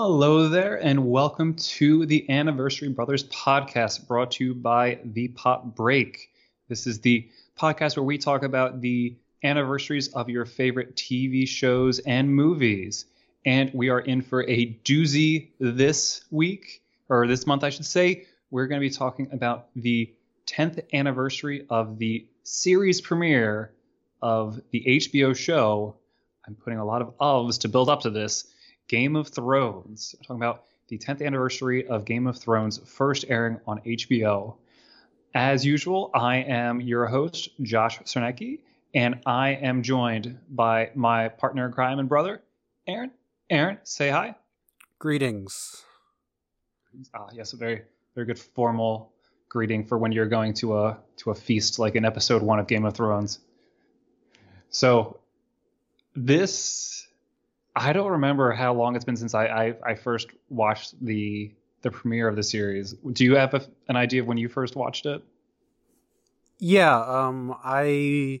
Hello there, and welcome to the Anniversary Brothers podcast brought to you by The Pot Break. This is the podcast where we talk about the anniversaries of your favorite TV shows and movies. And we are in for a doozy this week, or this month, I should say. We're going to be talking about the 10th anniversary of the series premiere of the HBO show. I'm putting a lot of ofs to build up to this Game of Thrones. We're talking about the 10th anniversary of Game of Thrones first airing on HBO. As usual, I am your host, Josh Cernecki, and I am joined by my partner in crime and brother, Aaron. Aaron, say hi. Greetings. Ah, yes, a very, very good formal greeting for when you're going to a to a feast like in episode one of Game of Thrones. So, this I don't remember how long it's been since I I, I first watched the the premiere of the series. Do you have a, an idea of when you first watched it? Yeah, um, I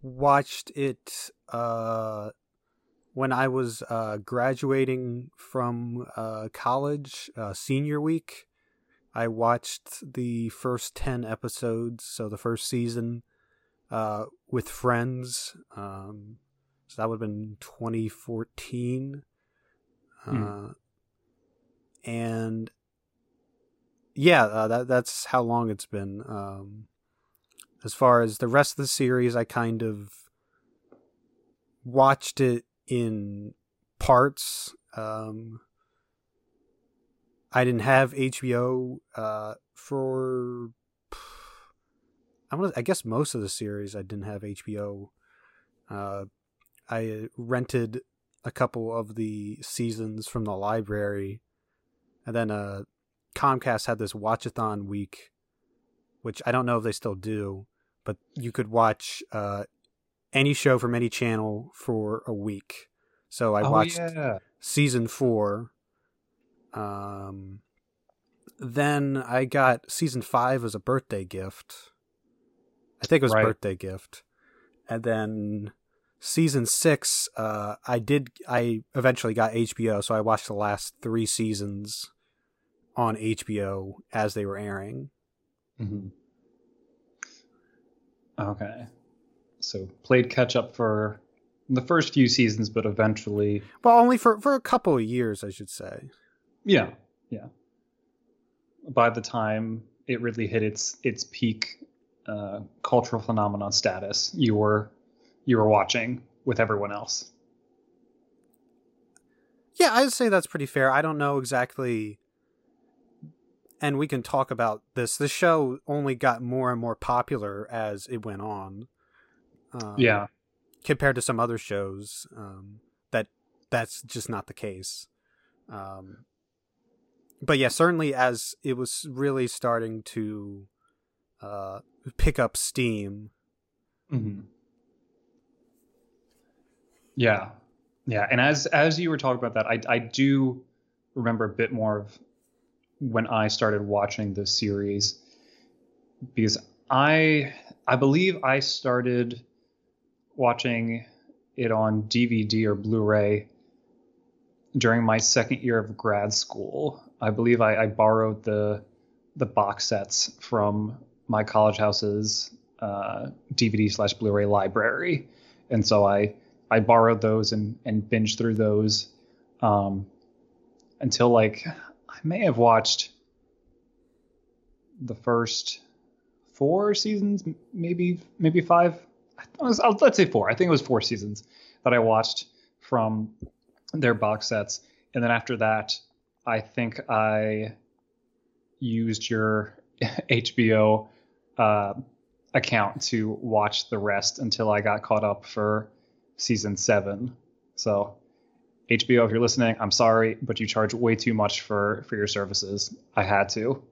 watched it uh, when I was uh, graduating from uh, college, uh, senior week. I watched the first 10 episodes, so the first season, uh, with friends. Um, so that would have been 2014. Hmm. Uh, and yeah, uh, that that's how long it's been. Um, as far as the rest of the series, I kind of watched it in parts. Um, I didn't have HBO uh, for. I, I guess most of the series I didn't have HBO. Uh, I rented a couple of the seasons from the library, and then uh, Comcast had this watchathon week, which I don't know if they still do, but you could watch uh, any show from any channel for a week. So I Oh, watched yeah. season four. Um, then I got season five as a birthday gift. I think it was Right. a birthday gift, and then season six. Uh, I did. I eventually got HBO, so I watched the last three seasons on HBO as they were airing. hmm Okay. So played catch up for the first few seasons, but eventually, Well, only for for a couple of years, I should say. yeah, yeah. By the time it really hit its its peak uh, cultural phenomenon status, you were you were watching with everyone else. Yeah, I'd say that's pretty fair. I don't know exactly. And we can talk about this. The show only got more and more popular as it went on. Um, yeah, Compared to some other shows, um, that that's just not the case. Um, but yeah, certainly as it was really starting to uh, pick up steam. hmm Yeah, yeah. And as as you were talking about that, I I do remember a bit more of when I started watching the series because I I believe I started watching it on DVD or Blu-ray during my second year of grad school. I believe I, I borrowed the the box sets from my college house's uh, DVD slash Blu-ray library, and so I I borrowed those and and binged through those um, until like I may have watched the first four seasons, maybe maybe five. Was- let's say four. I think it was four seasons that I watched from their box sets, and then after that, I think I used your HBO uh, account to watch the rest until I got caught up for season seven. So HBO, if you're listening, I'm sorry, but you charge way too much for for your services. I had to.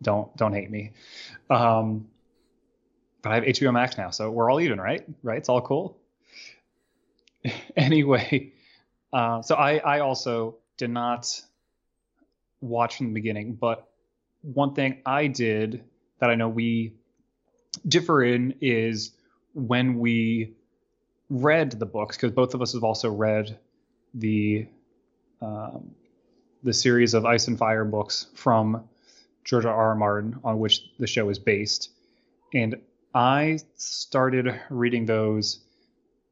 Don't don't hate me. Um, but I have HBO Max now, so we're all even, right? Right? It's all cool. anyway, uh, so I I also did not watch from the beginning, but one thing I did that I know we differ in is when we read the books because both of us have also read the um, the series of Ice and Fire books from George R. R. Martin, on which the show is based. And I started reading those,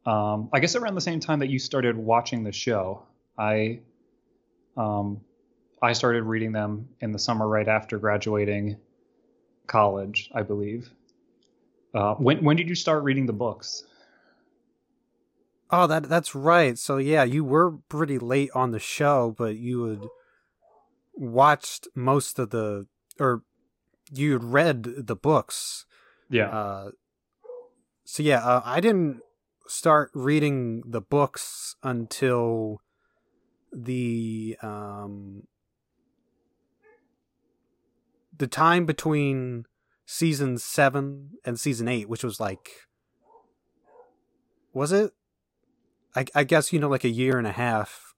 um, I guess, around the same time that you started watching the show. I, um, I started reading them in the summer right after graduating college, I believe. Uh, when when did you start reading the books? Oh, that that's right. So yeah, you were pretty late on the show, but you had watched most of the or you had read the books. Yeah. Uh, so yeah, uh, I didn't start reading the books until the um the time between season 7 and season 8 which was like was it I, I guess you know like a year and a half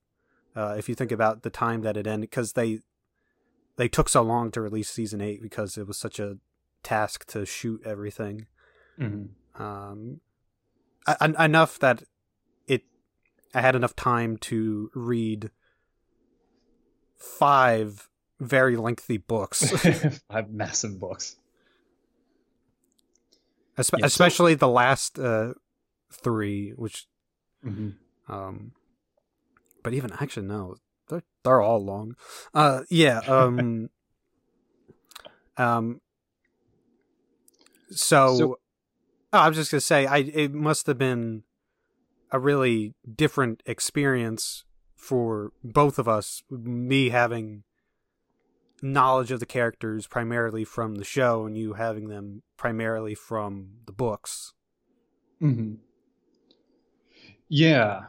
uh, if you think about the time that it ended because they they took so long to release season 8 because it was such a task to shoot everything Mm-hmm. um, a- enough that it I had enough time to read five very lengthy books, Five massive books. Espe- especially the last uh, three, which Mm-hmm. um, but even actually no, they're they're all long. Uh, yeah. Um, um. So, So- oh, I was just gonna say, I it must have been a really different experience for both of us. Me having knowledge of the characters primarily from the show, and you having them primarily from the books. Mm-hmm. Yeah.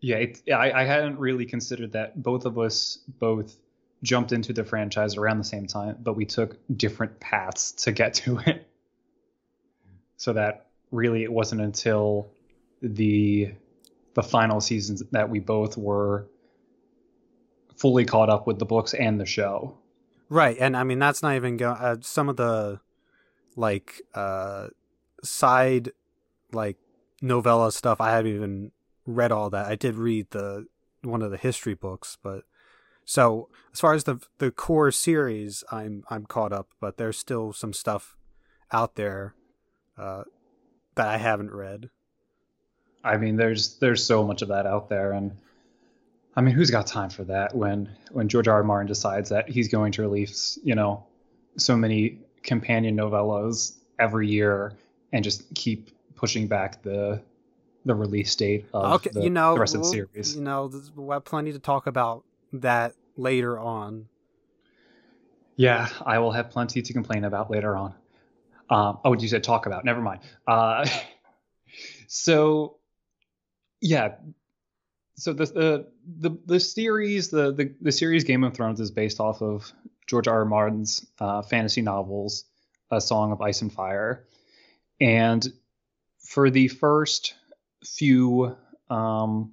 Yeah, it, I, I hadn't really considered that. Both of us both jumped into the franchise around the same time, but we took different paths to get to it. So that really it wasn't until the the final seasons that we both were fully caught up with the books and the show. Right, and I mean that's not even go. Uh, some of the like uh side like novella stuff. I haven't even read all that. I did read the one of the history books, but so as far as the the core series, I'm I'm caught up. But there's still some stuff out there uh, that I haven't read. I mean, there's there's so much of that out there, and I mean, who's got time for that when when George R. R. Martin decides that he's going to release, you know, so many companion novellas every year and just keep pushing back the the release date of okay, the, you know, the rest of the series. You know, we'll have plenty to talk about that later on. Yeah, I will have plenty to complain about later on. Um, oh, you said talk about. Never mind. Uh, so, yeah. So the, the the the series the, the the series Game of Thrones is based off of George R. R. Martin's uh, fantasy novels, A Song of Ice and Fire, and for the first few um,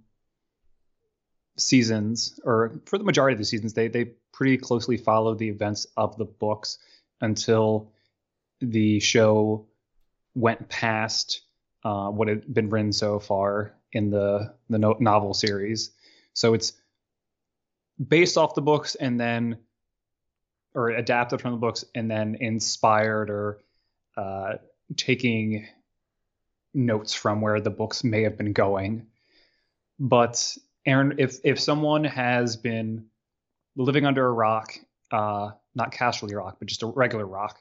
seasons, or for the majority of the seasons, they they pretty closely followed the events of the books until the show went past uh, what had been written so far in the the no- novel series. So it's based off the books and then, or adapted from the books and then inspired or uh, taking notes from where the books may have been going. But Aaron, if if someone has been living under a rock, uh, not Casterly Rock, but just a regular rock,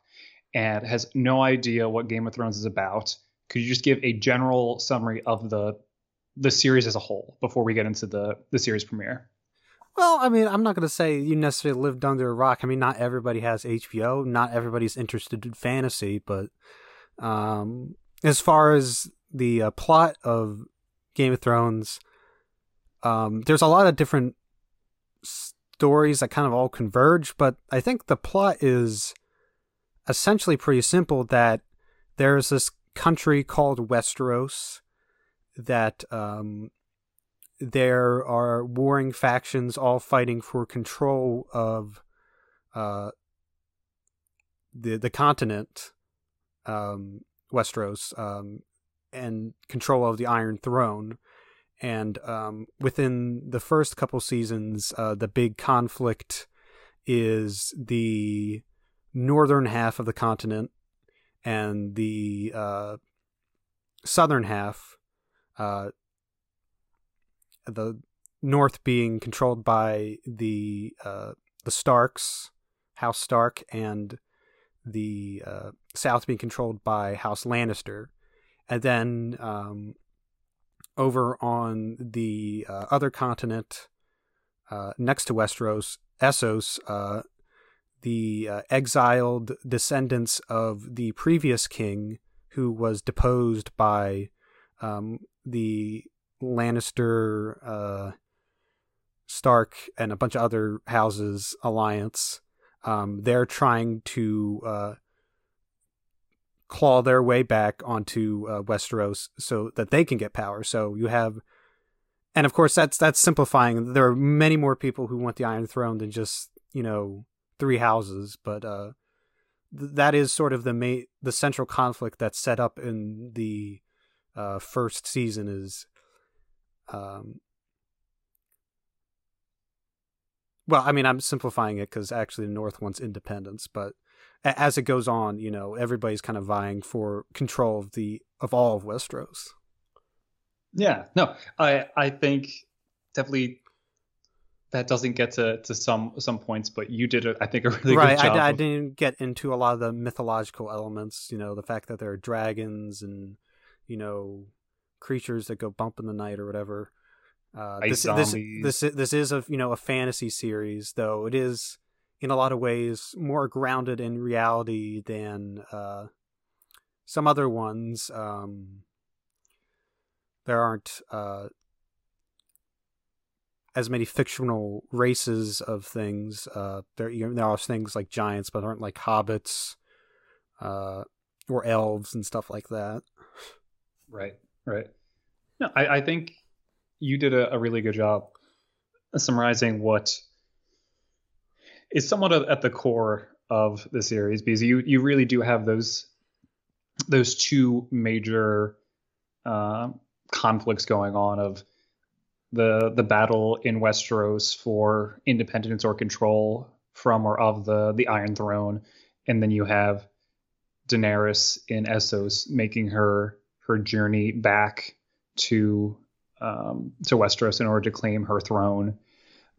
and has no idea what Game of Thrones is about, could you just give a general summary of the the series as a whole before we get into the the series premiere? Well, I mean, I'm not going to say you necessarily lived under a rock. I mean, not everybody has HBO. Not everybody's interested in fantasy, but um, as far as the uh, plot of Game of Thrones, um, there's a lot of different stories that kind of all converge, but I think the plot is essentially pretty simple that there's this country called Westeros that um, there are warring factions all fighting for control of uh, the the continent, um, Westeros, um, and control of the Iron Throne. and um, within the first couple seasons, uh, the big conflict is the northern half of the continent and the uh, southern half, uh, the north being controlled by the uh, the Starks, House Stark, and the uh, south being controlled by House Lannister, and then um, over on the uh, other continent uh, next to Westeros, Essos, uh, the uh, exiled descendants of the previous king who was deposed by um, the Lannister, uh, Stark, and a bunch of other houses alliance. Um, they're trying to uh, claw their way back onto uh, Westeros so that they can get power. So you have, and of course that's that's simplifying. There are many more people who want the Iron Throne than just you know three houses, but uh, th- that is sort of the main the central conflict that's set up in the uh, first season is. Um, well, I mean, I'm simplifying it because actually the North wants independence, but as it goes on, you know, everybody's kind of vying for control of the of all of Westeros. Yeah, no, I I think definitely that doesn't get to, to some some points, but you did, I think, a really right, good job. I, I didn't get into a lot of the mythological elements. You know, the fact that there are dragons and you know creatures that go bump in the night or whatever. Uh, this, this, this this is a you know a fantasy series, though it is in a lot of ways more grounded in reality than uh, some other ones. Um, there aren't uh, as many fictional races of things. Uh, there, you know, there are things like giants, but aren't like hobbits uh, or elves and stuff like that. Right, right. No, I, I think you did a, a really good job summarizing what is somewhat at the core of the series because you you really do have those those two major uh, conflicts going on of the the battle in Westeros for independence or control from or of the the Iron Throne, and then you have Daenerys in Essos making her her journey back to um, to Westeros in order to claim her throne.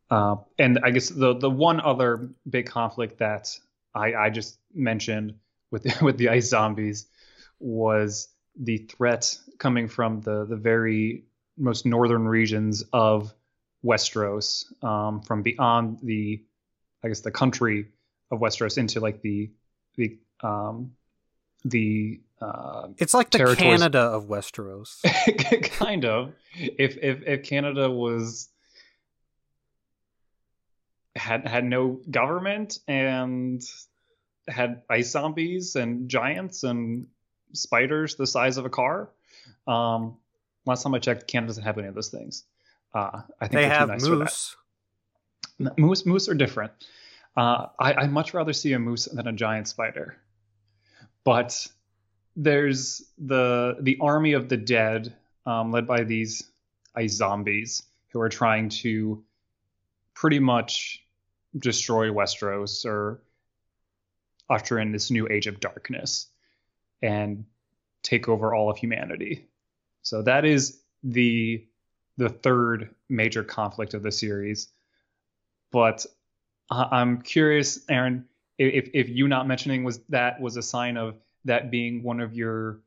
Uh, and I guess the the one other big conflict that I, I just mentioned with the, with the ice zombies was the threat coming from the the very most northern regions of Westeros, um, from beyond the I guess the country of Westeros into like the the um, the uh, it's like the Canada of Westeros, kind of. If if if Canada was had had no government and had ice zombies and giants and spiders the size of a car. Um, last time I checked, Canada doesn't have any of those things. Uh, I think they have nice moose. Moose, moose are different. Uh, I, I'd much rather see a moose than a giant spider. But there's the the army of the dead, um, led by these ice zombies who are trying to pretty much destroy Westeros or usher in this new age of darkness and take over all of humanity. So that is the the third major conflict of the series. But I'm curious, Aaron, if if you not mentioning was that was a sign of that being one of your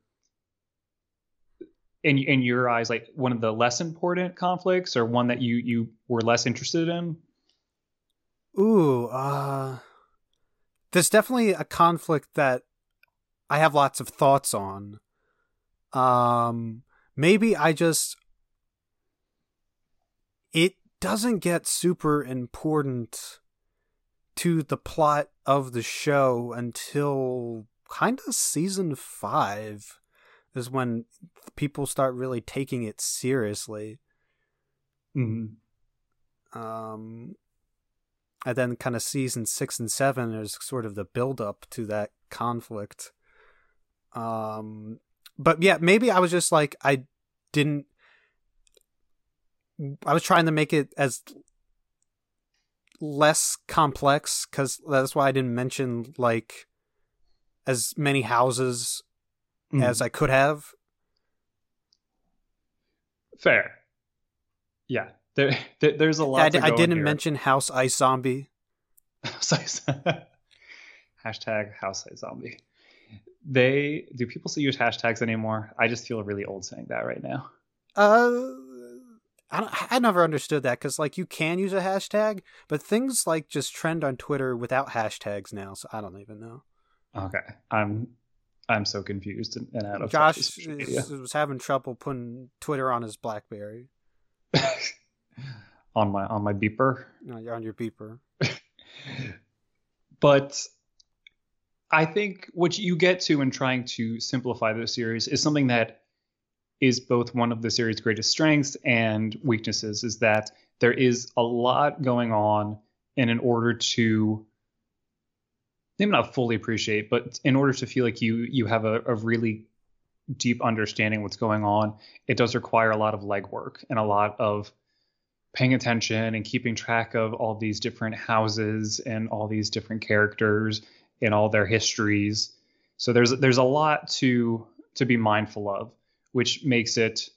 in in your eyes like one of the less important conflicts or one that you you were less interested in? Ooh uh there's definitely a conflict that i have lots of thoughts on. Um maybe i just it doesn't get super important to the plot of the show until kind of season five is when people start really taking it seriously. Mm-hmm. Um, and then kind of season six and seven is sort of the build up to that conflict. Um, but yeah, maybe I was just like I didn't. I was trying to make it as less complex because that's why I didn't mention like as many houses mm. as I could have. Fair. Yeah, there, there there's a lot. I, I didn't here. mention House Ice Zombie. House Hashtag House Ice Zombie. They do people still use hashtags anymore? I just feel really old saying that right now. Uh I, I never understood that because like you can use a hashtag, but things like just trend on Twitter without hashtags now. So I don't even know. Okay, I'm I'm so confused and, and out of Josh is, was having trouble putting Twitter on his BlackBerry. on my on my beeper. No, you're on your beeper. but I think what you get to in trying to simplify the series is something that is both one of the series' greatest strengths and weaknesses is that there is a lot going on and in order to maybe not fully appreciate but in order to feel like you you have a, a really deep understanding what's going on it does require a lot of legwork and a lot of paying attention and keeping track of all these different houses and all these different characters and all their histories. So there's there's a lot to to be mindful of which makes it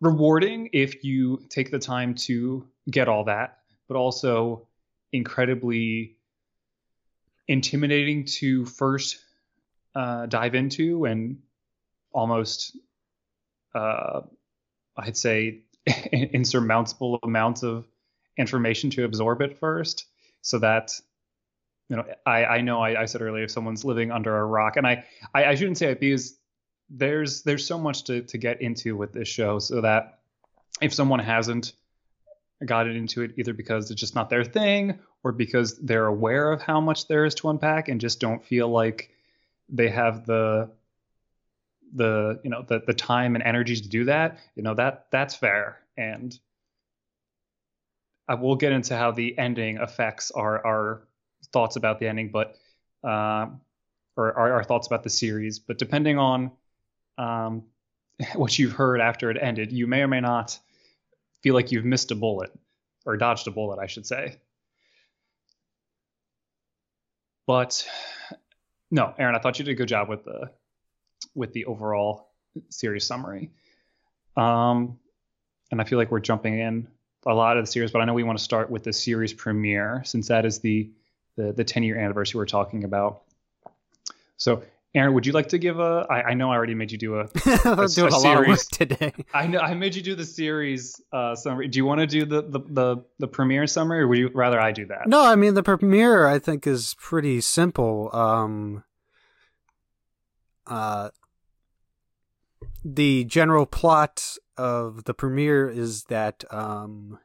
rewarding if you take the time to get all that, but also incredibly intimidating to first uh, dive into and almost, uh, I'd say, insurmountable amounts of information to absorb at first. So that you know, I, I know I, I, said earlier if someone's living under a rock, and I, I, I shouldn't say it because there's there's so much to to get into with this show, so that if someone hasn't gotten into it either because it's just not their thing or because they're aware of how much there is to unpack and just don't feel like they have the the you know the the time and energy to do that you know that that's fair and I will get into how the ending affects our our thoughts about the ending but uh, or our, our thoughts about the series but depending on um, what you've heard after it ended, you may or may not feel like you've missed a bullet or dodged a bullet, I should say. But no, Aaron, I thought you did a good job with the with the overall series summary. Um, and I feel like we're jumping in a lot of the series, but I know we want to start with the series premiere since that is the the, the 10 year anniversary we're talking about. So Aaron, would you like to give a? I, I know I already made you do a. A, a, a work today. I know I made you do the series uh, summary. Do you want to do the, the the the premiere summary, or would you rather I do that? No, I mean the premiere. I think is pretty simple. Um, uh, the general plot of the premiere is that um,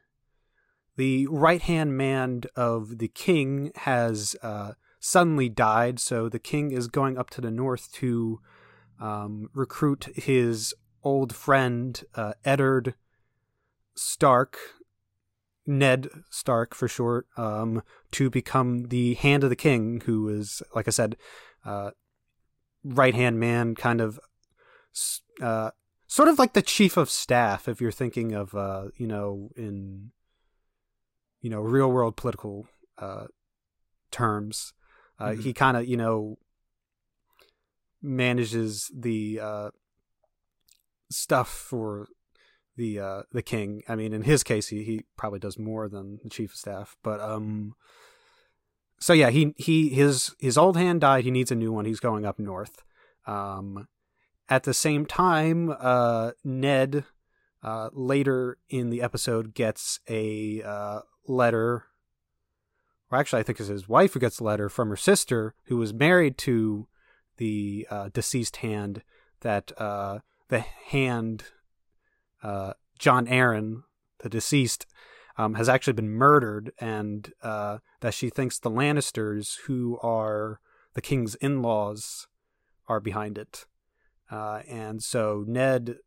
the right hand man of the king has uh suddenly died, so the king is going up to the north to um, recruit his old friend uh, Eddard Stark, Ned Stark for short, um, to become the hand of the king, who is, like I said, uh, right hand man, kind of, uh, sort of like the chief of staff, if you're thinking of, uh, you know, in, you know, real world political uh, terms. Uh, mm-hmm. He kind of, you know, manages the uh, stuff for the uh, the king. I mean, in his case, he, he probably does more than the chief of staff. But um, so yeah, he he his his old hand died. He needs a new one. He's going up north. Um, at the same time, uh, Ned uh, later in the episode gets a uh, letter or actually, I think it's his wife who gets the letter from her sister, who was married to the uh, deceased hand. That uh, the hand, uh, Jon Arryn, the deceased, um, has actually been murdered, and uh, that she thinks the Lannisters, who are the king's in-laws, are behind it. Uh, and so Ned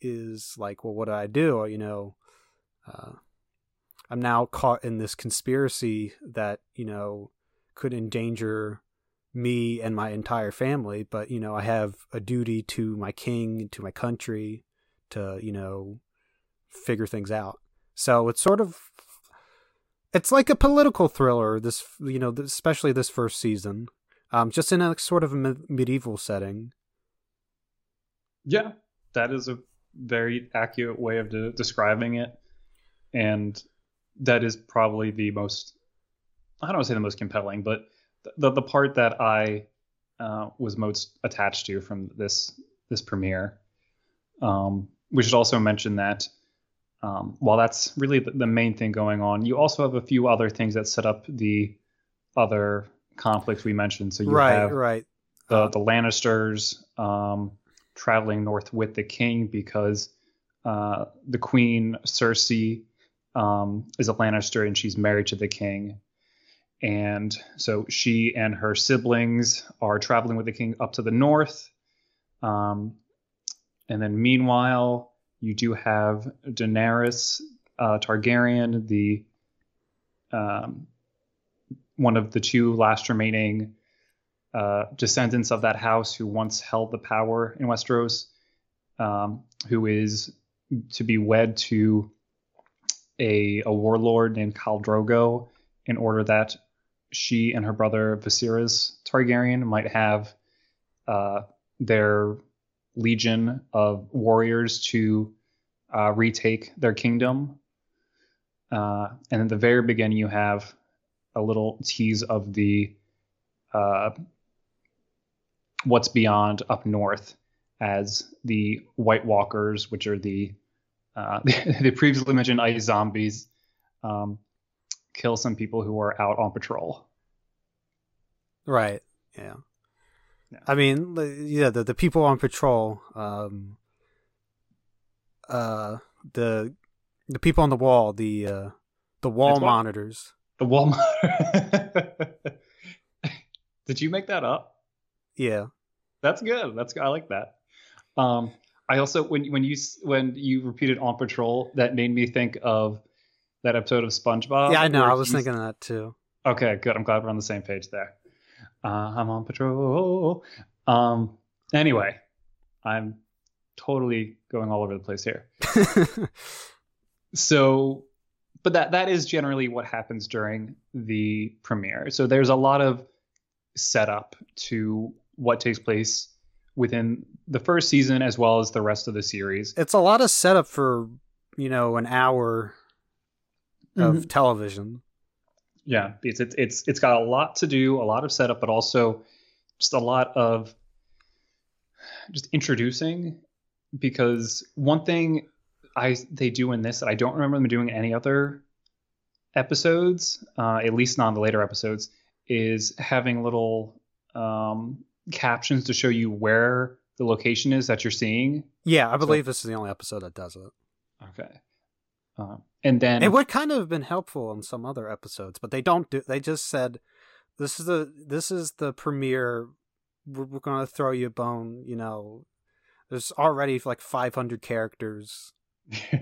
is like, "Well, what do I do?" You know, uh, I'm now caught in this conspiracy that, you know, could endanger me and my entire family, but you know, I have a duty to my king, to my country, to, you know, figure things out. So it's sort of it's like a political thriller. This you know, especially this first season, um, just in a sort of a medieval setting. Yeah, that is a very accurate way of de- describing it, and that is probably the most I don't want to say the most compelling, but the the part that I uh, was most attached to from this this premiere. Um, we should also mention that um, while that's really the, the, main thing going on, you also have a few other things that set up the other conflicts we mentioned. So you right, have right. the the Lannisters um, traveling north with the king because uh, the queen Cersei um, is a Lannister and she's married to the king. And so she and her siblings are traveling with the king up to the north. Um, and then meanwhile, you do have Daenerys uh, Targaryen, the um, one of the two last remaining uh, descendants of that house who once held the power in Westeros, um, who is to be wed to a, a warlord named Khal Drogo in order that she and her brother Viserys Targaryen might have uh, their legion of warriors to uh, retake their kingdom. Uh, and at the very beginning, you have a little tease of the uh, what's beyond up north as the White Walkers, which are the uh, the previously mentioned ice zombies, um, kill some people who are out on patrol. Right. Yeah. yeah. I mean, yeah, the the people on patrol, um, uh, the the people on the wall, the uh, the wall monitors. The wall. Did you make that up? Yeah. That's good. That's. I like that. Um, I also when when you when you repeated on patrol, that made me think of that episode of SpongeBob. Yeah, I know. I was thinking of that too. Okay, good. I'm glad we're on the same page there. Uh, I'm on patrol. Um. Anyway, I'm totally going all over the place here. so, but that that is generally what happens during the premiere. So there's a lot of setup to what takes place within the first season as well as the rest of the series. It's a lot of setup for, you know, an hour of mm-hmm. television. Yeah, it's, it's it's it's got a lot to do, a lot of setup, but also just a lot of just introducing because one thing I they do in this that I don't remember them doing any other episodes, uh, at least not in the later episodes, is having little um, captions to show you where the location is that you're seeing. Yeah, I believe so, this is the only episode that does it. Okay. Um, and then it would kind of have been helpful in some other episodes, but they don't do. They just said, "This is the this is the premiere. We're, we're going to throw you a bone." You know, there's already like 500 characters.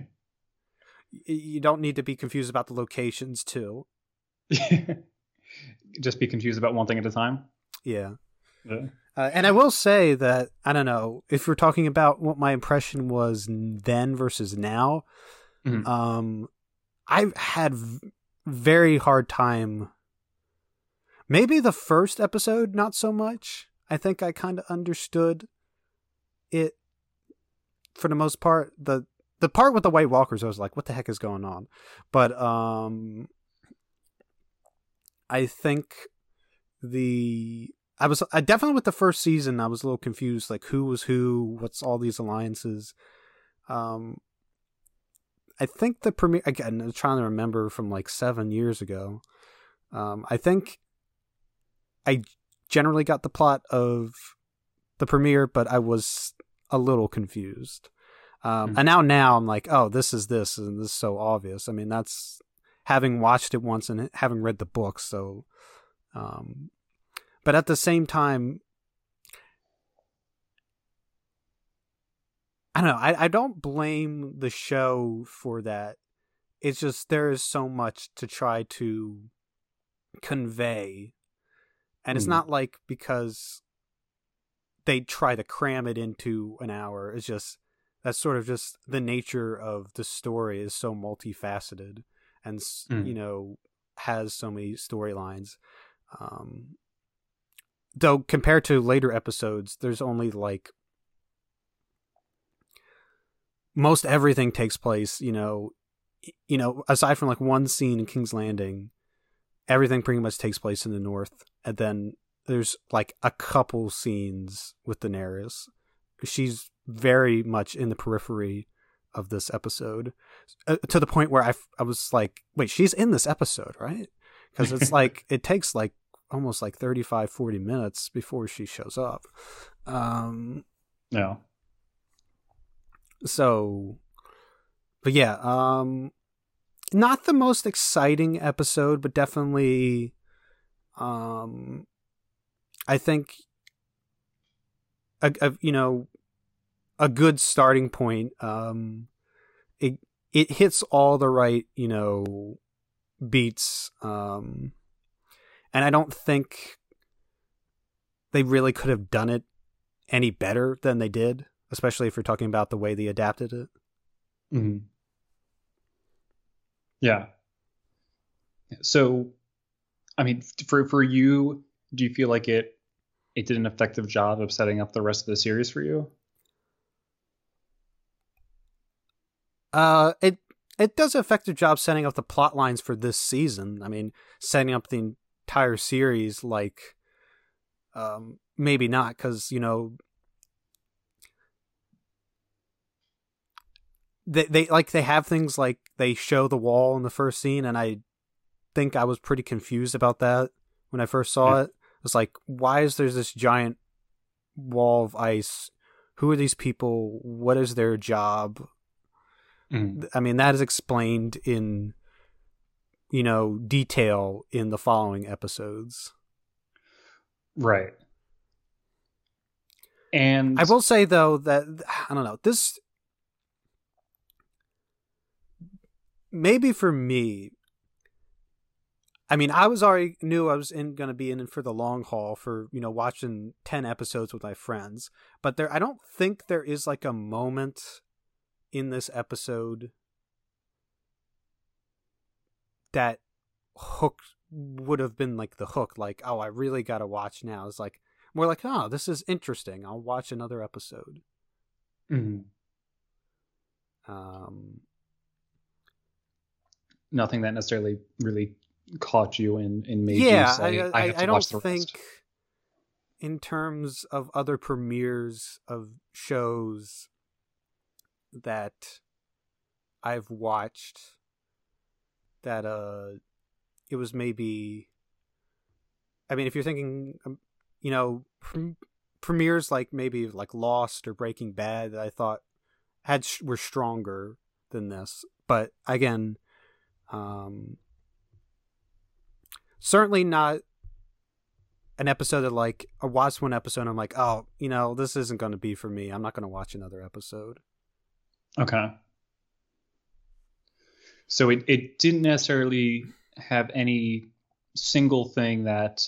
you don't need to be confused about the locations too. just be confused about one thing at a time. Yeah. Yeah. Uh, and I will say that I don't know if we're talking about what my impression was then versus now. Mm-hmm. Um, I've had v- very hard time. Maybe the first episode, not so much. I think I kind of understood it for the most part. the The part with the White Walkers, I was like, "What the heck is going on?" But um, I think the I was I definitely with the first season I was a little confused like who was who what's all these alliances. Um I think the premiere again I'm trying to remember from like 7 years ago. Um I think I generally got the plot of the premiere but I was a little confused. Um mm-hmm. and now now I'm like oh this is this and this is so obvious. I mean that's having watched it once and having read the book so um but at the same time, I don't know. I, I don't blame the show for that. It's just there is so much to try to convey. And mm. it's hmm. not like because they try to cram it into an hour. It's just that's sort of just the nature of the story is so multifaceted and mm. you know has so many storylines um though compared to later episodes there's only like most everything takes place you know you know aside from like one scene in king's landing everything pretty much takes place in the north and then there's like a couple scenes with daenerys. She's very much in the periphery of this episode uh, to the point where I, I was like wait she's in this episode right? Because it's like it takes like almost like 35 40 minutes before she shows up um yeah so but yeah um not the most exciting episode but definitely um i think a, a you know a good starting point. Um, it it hits all the right you know beats, um, and I don't think they really could have done it any better than they did, especially if you're talking about the way they adapted it. Mm-hmm. Yeah. So, I mean, for for you, do you feel like it it did an effective job of setting up the rest of the series for you? Uh, it it does an effective job setting up the plot lines for this season. I mean, setting up the entire series, like, um, maybe not because you know they they like they have things like they show the wall in the first scene, and I think I was pretty confused about that when I first saw it. It's like, why is there this giant wall of ice? Who are these people? What is their job? Mm. I mean, that is explained in, you know, detail in the following episodes. Right. And I will say though that I don't know this. Maybe for me, I mean, I was already knew I was in going to be in for the long haul for you know watching ten episodes with my friends, but there I don't think there is like a moment in this episode that hook would have been like the hook like oh i really gotta watch now. It's like more like oh this is interesting. I'll watch another episode. Mm-hmm. um nothing that necessarily really caught you and, and made yeah, you say, I, I, I don't think in terms of other premieres of shows that I've watched that uh it was maybe I mean if you're thinking um, you know pre- premieres like maybe like Lost or Breaking Bad that I thought had were stronger than this but again um certainly not an episode that like I watched one episode I'm like oh you know this isn't going to be for me I'm not going to watch another episode Okay. So it, it didn't necessarily have any single thing that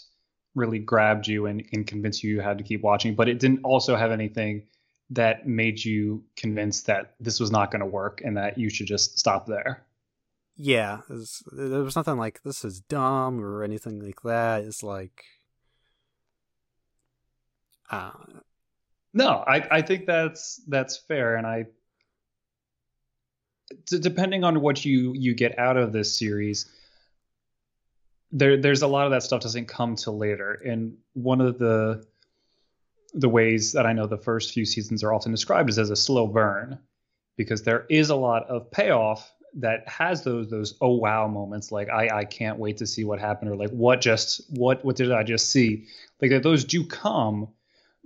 really grabbed you and, and convinced you you had to keep watching, but it didn't also have anything that made you convinced that this was not going to work and that you should just stop there. Yeah, there was nothing like this is dumb or anything like that. It's like, uh, no, I I think that's that's fair, and I depending on what you you get out of this series there there's a lot of that stuff doesn't come till later. And one of the the ways that I know the first few seasons are often described is as a slow burn because there is a lot of payoff that has those those oh wow moments like I I can't wait to see what happened or like what just what what did I just see? Like that those do come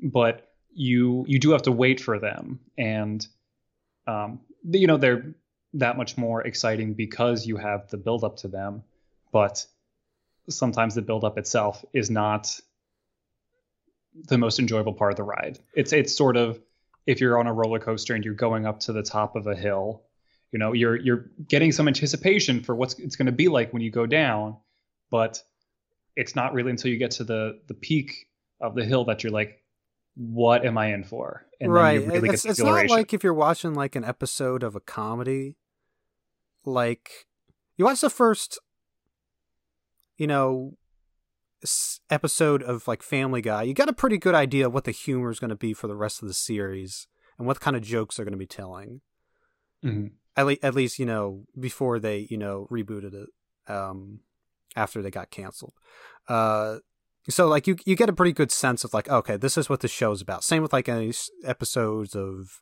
but you you do have to wait for them. And um you know they're that much more exciting because you have the build up to them but sometimes the build up itself is not the most enjoyable part of the ride it's it's sort of if you're on a roller coaster and you're going up to the top of a hill you know you're you're getting some anticipation for what's it's going to be like when you go down but it's not really until you get to the the peak of the hill that you're like what am i in for and right. then you really it's, it's not like if you're watching like an episode of a comedy. Like you watch the first, you know, episode of like Family Guy, you got a pretty good idea of what the humor is going to be for the rest of the series and what kind of jokes they're going to be telling. Mhm. At, le- at least you know before they you know rebooted it um after they got canceled uh so like you you get a pretty good sense of like okay this is what the show's about same with like any s- episodes of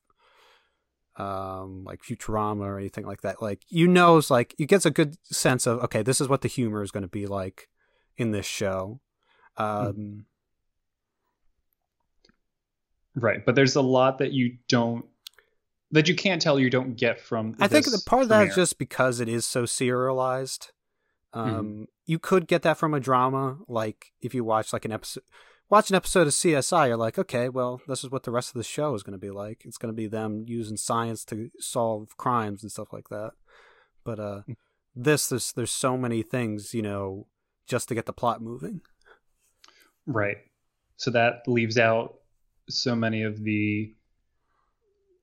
um like futurama or anything like that like you knows like you gets a good sense of okay this is what the humor is going to be like in this show um Right, but there's a lot that you don't that you can't tell you don't get from. I think the part of that is premiere. just because it is so serialized. Um, Mm-hmm. You could get that from a drama, like if you watch like an episode, watch an episode of CSI, you're like, okay, well, this is what the rest of the show is going to be like. It's going to be them using science to solve crimes and stuff like that. But uh, Mm. this, there's there's so many things, you know, just to get the plot moving. right. So that leaves out so many of the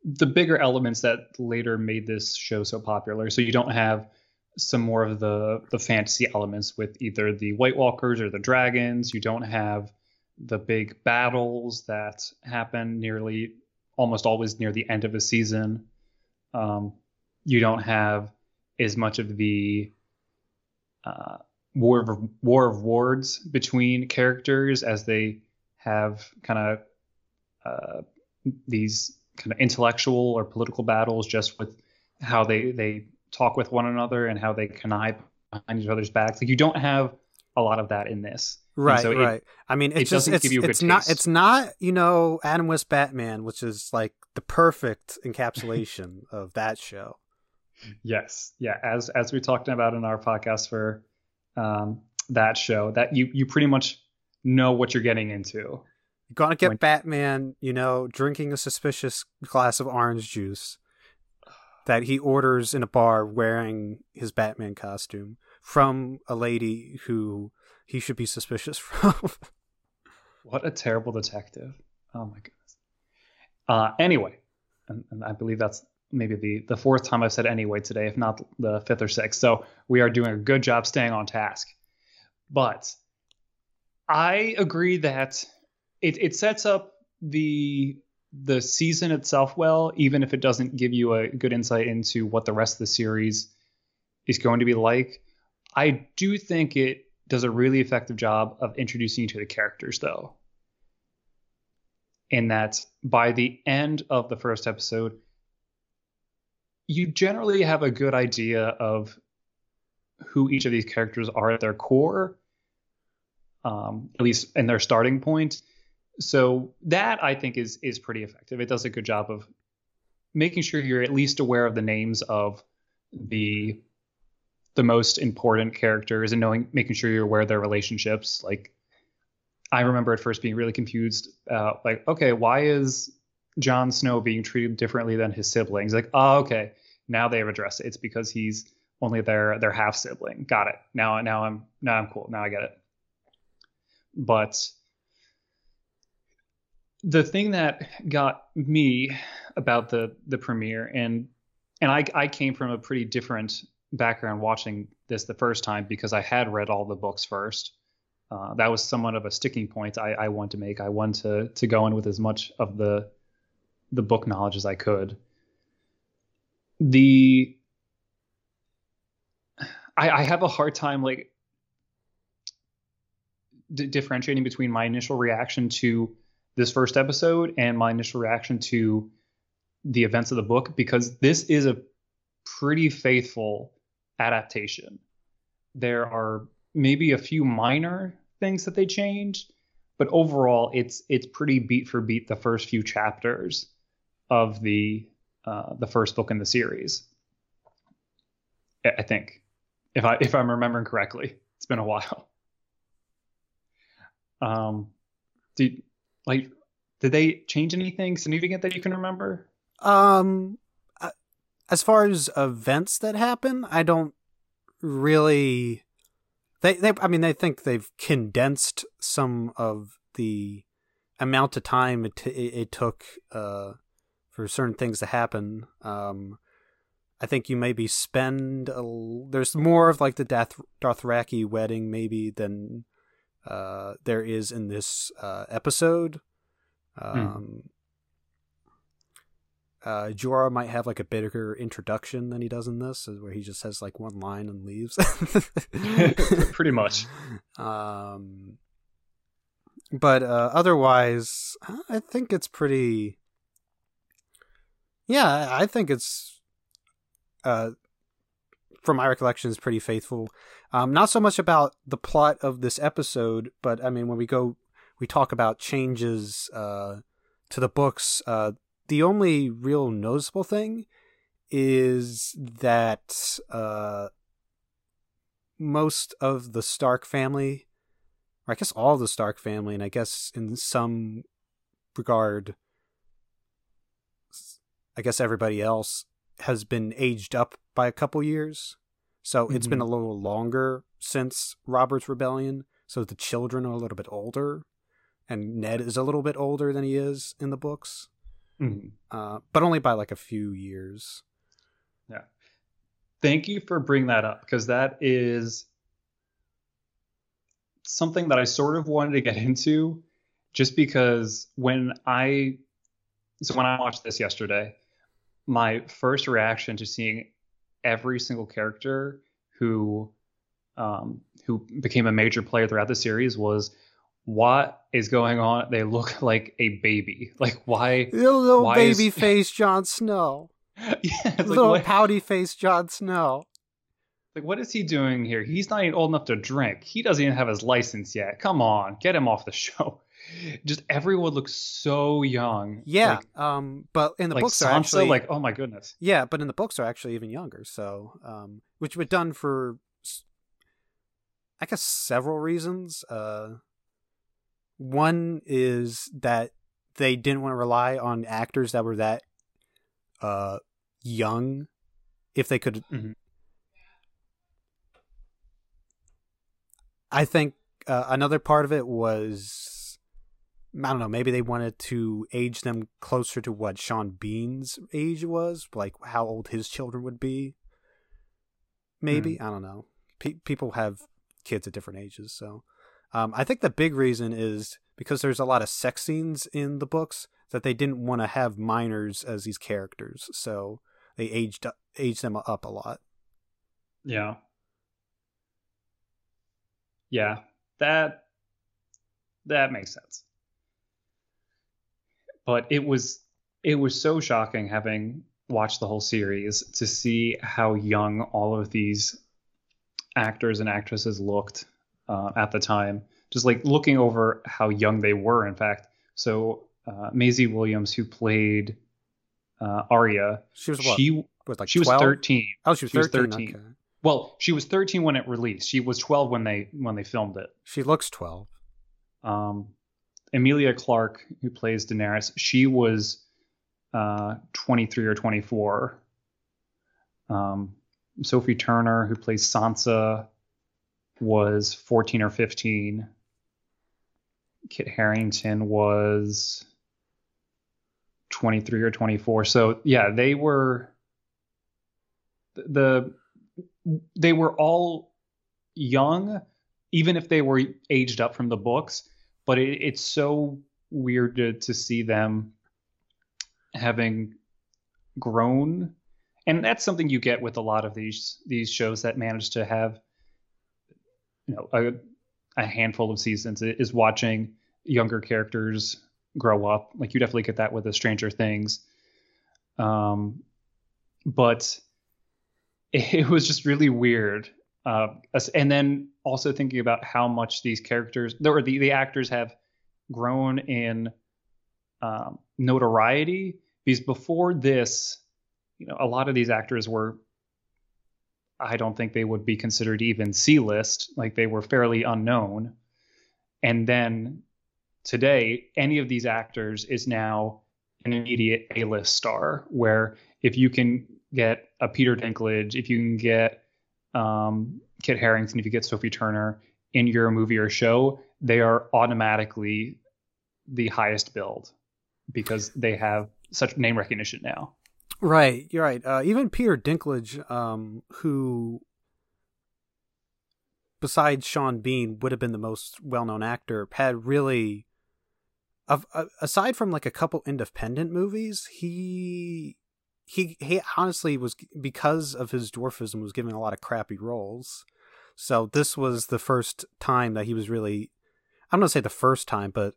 the bigger elements that later made this show so popular. So you don't have some more of the the fantasy elements with either the White Walkers or the dragons. You don't have the big battles that happen nearly almost always near the end of a season. Um, you don't have as much of the uh, war of war of words between characters as they have kind of uh, these kind of intellectual or political battles just with how they they talk with one another and how they connive behind each other's backs. Like you don't have a lot of that in this. Right, so it- right. I mean, it's it just doesn't it's, give you a good it's not taste. it's not you know Adam West Batman, which is like the perfect encapsulation of that show. Yes, yeah. As as we talked about in our podcast for um, that show, that you you pretty much know what you're getting into. You're gonna get When- Batman, you know, drinking a suspicious glass of orange juice that he orders in a bar wearing his Batman costume from a lady who he should be suspicious from. What a terrible detective. Oh my goodness. Uh, anyway, and, and I believe that's maybe the the fourth time I've said anyway today, if not the fifth or sixth. So we are doing a good job staying on task. But I agree that it it sets up the the season itself well, even if it doesn't give you a good insight into what the rest of the series is going to be like. I do think it does a really effective job of introducing you to the characters, though. In that by the end of the first episode, you generally have a good idea of who each of these characters are at their core, um, at least in their starting point. So that I think is is pretty effective. It does a good job of making sure you're at least aware of the names of the the most important characters and knowing making sure you're aware of their relationships. Like I remember at first being really confused. Uh, like, okay, why is Jon Snow being treated differently than his siblings? Like, oh, okay, now they've addressed it. It's because he's only their their half sibling. Got it. Now now I'm now I'm cool. Now I get it. But the thing that got me about the the premiere and and I I came from a pretty different background watching this the first time because I had read all the books first. Uh, that was somewhat of a sticking point I, I wanted to make. I wanted to to go in with as much of the the book knowledge as I could. The I, I have a hard time like d- differentiating between my initial reaction to this first episode and my initial reaction to the events of the book because this is a pretty faithful adaptation. There are maybe a few minor things that they changed, but overall it's it's pretty beat for beat the first few chapters of the uh, the first book in the series. I think, if I if I'm remembering correctly, it's been a while. Um, did like did they change anything significant that you can remember? Um, as far as events that happen, I don't really. They, they, I mean, they think they've condensed some of the amount of time it t- it took uh, for certain things to happen. Um, I think you maybe spend a, there's more of like the Dath- Dothraki wedding maybe than uh, there is in this uh, episode. Hmm. Um, uh, Jorah might have like a bigger introduction than he does in this, where he just has like one line and leaves. Pretty much. Um, but uh, otherwise, I think it's pretty. Yeah, I think it's, uh, from my recollection, is pretty faithful. Um, not so much about the plot of this episode, but I mean, when we go, we talk about changes uh, to the books. Uh, the only real noticeable thing is that uh, most of the Stark family, or I guess all the Stark family, and I guess in some regard, I guess everybody else has been aged up by a couple years. So it's been a little longer since Robert's Rebellion. So the children are a little bit older, and Ned is a little bit older than he is in the books, Mhm. uh, but only by like a few years. Yeah. Thank you for bringing that up because that is something that I sort of wanted to get into just because when I so when I watched this yesterday, my first reaction to seeing every single character who um, who became a major player throughout the series was what is going on? They look like a baby. Like why? Little, Why is- baby face Jon Snow, yeah, like little what, pouty face Jon Snow. like what is he doing here? He's not even old enough to drink. He doesn't even have his license yet. Come on, get him off the show. Just everyone looks so young. Yeah, like, um, but in the like books Sansa. are actually Like oh my goodness. Yeah, but in the books are actually even younger. So, um, which were done for, I guess, several reasons. Uh, one is that they didn't want to rely on actors that were that uh, young, if they could. Mhm. I think uh, another part of it was, I don't know, maybe they wanted to age them closer to what Sean Bean's age was, like how old his children would be. Maybe I don't know. Pe- people have kids at different ages, so um, I think the big reason is because there's a lot of sex scenes in the books that they didn't want to have minors as these characters, so they aged aged them up a lot. Yeah. Yeah. That that makes sense. But it was it was so shocking having watched the whole series to see how young all of these actors and actresses looked uh, at the time. Just like looking over how young they were, in fact. So uh, Maisie Williams, who played uh, Arya, She was what? she was like she was 13. Oh, she was she was 13. 13. Okay. Well, she was 13 when it released. She was 12 when they when they filmed it. She looks 12. Um, Emilia Clarke, who plays Daenerys, she was uh, 23 or 24. Um, Sophie Turner, who plays Sansa, was 14 or 15. Kit Harington was 23 or 24. So yeah, they were the they were all young, even if they were aged up from the books. But it, it's so weird to, to see them having grown, and that's something you get with a lot of these these shows that manage to have, you know, a, a handful of seasons. Is watching younger characters grow up. Like you definitely get that with the Stranger Things. Um, but it was just really weird. Uh, and then also thinking about how much these characters, or the, the actors have grown in um, notoriety. Because before this, you know, a lot of these actors were, I don't think they would be considered even C list. Like they were fairly unknown. And then today, any of these actors is now an immediate A list star, where if you can get a Peter Dinklage, if you can get um, Kit Harington, if you get Sophie Turner in your movie or show, they are automatically the highest billed because they have such name recognition now. Right, you're right. Uh, even Peter Dinklage, um, who besides Sean Bean would have been the most well-known actor, had really, of, uh, aside from like a couple independent movies, he he he honestly was because of his dwarfism was given a lot of crappy roles. So this was the first time that he was really I'm to say the first time, but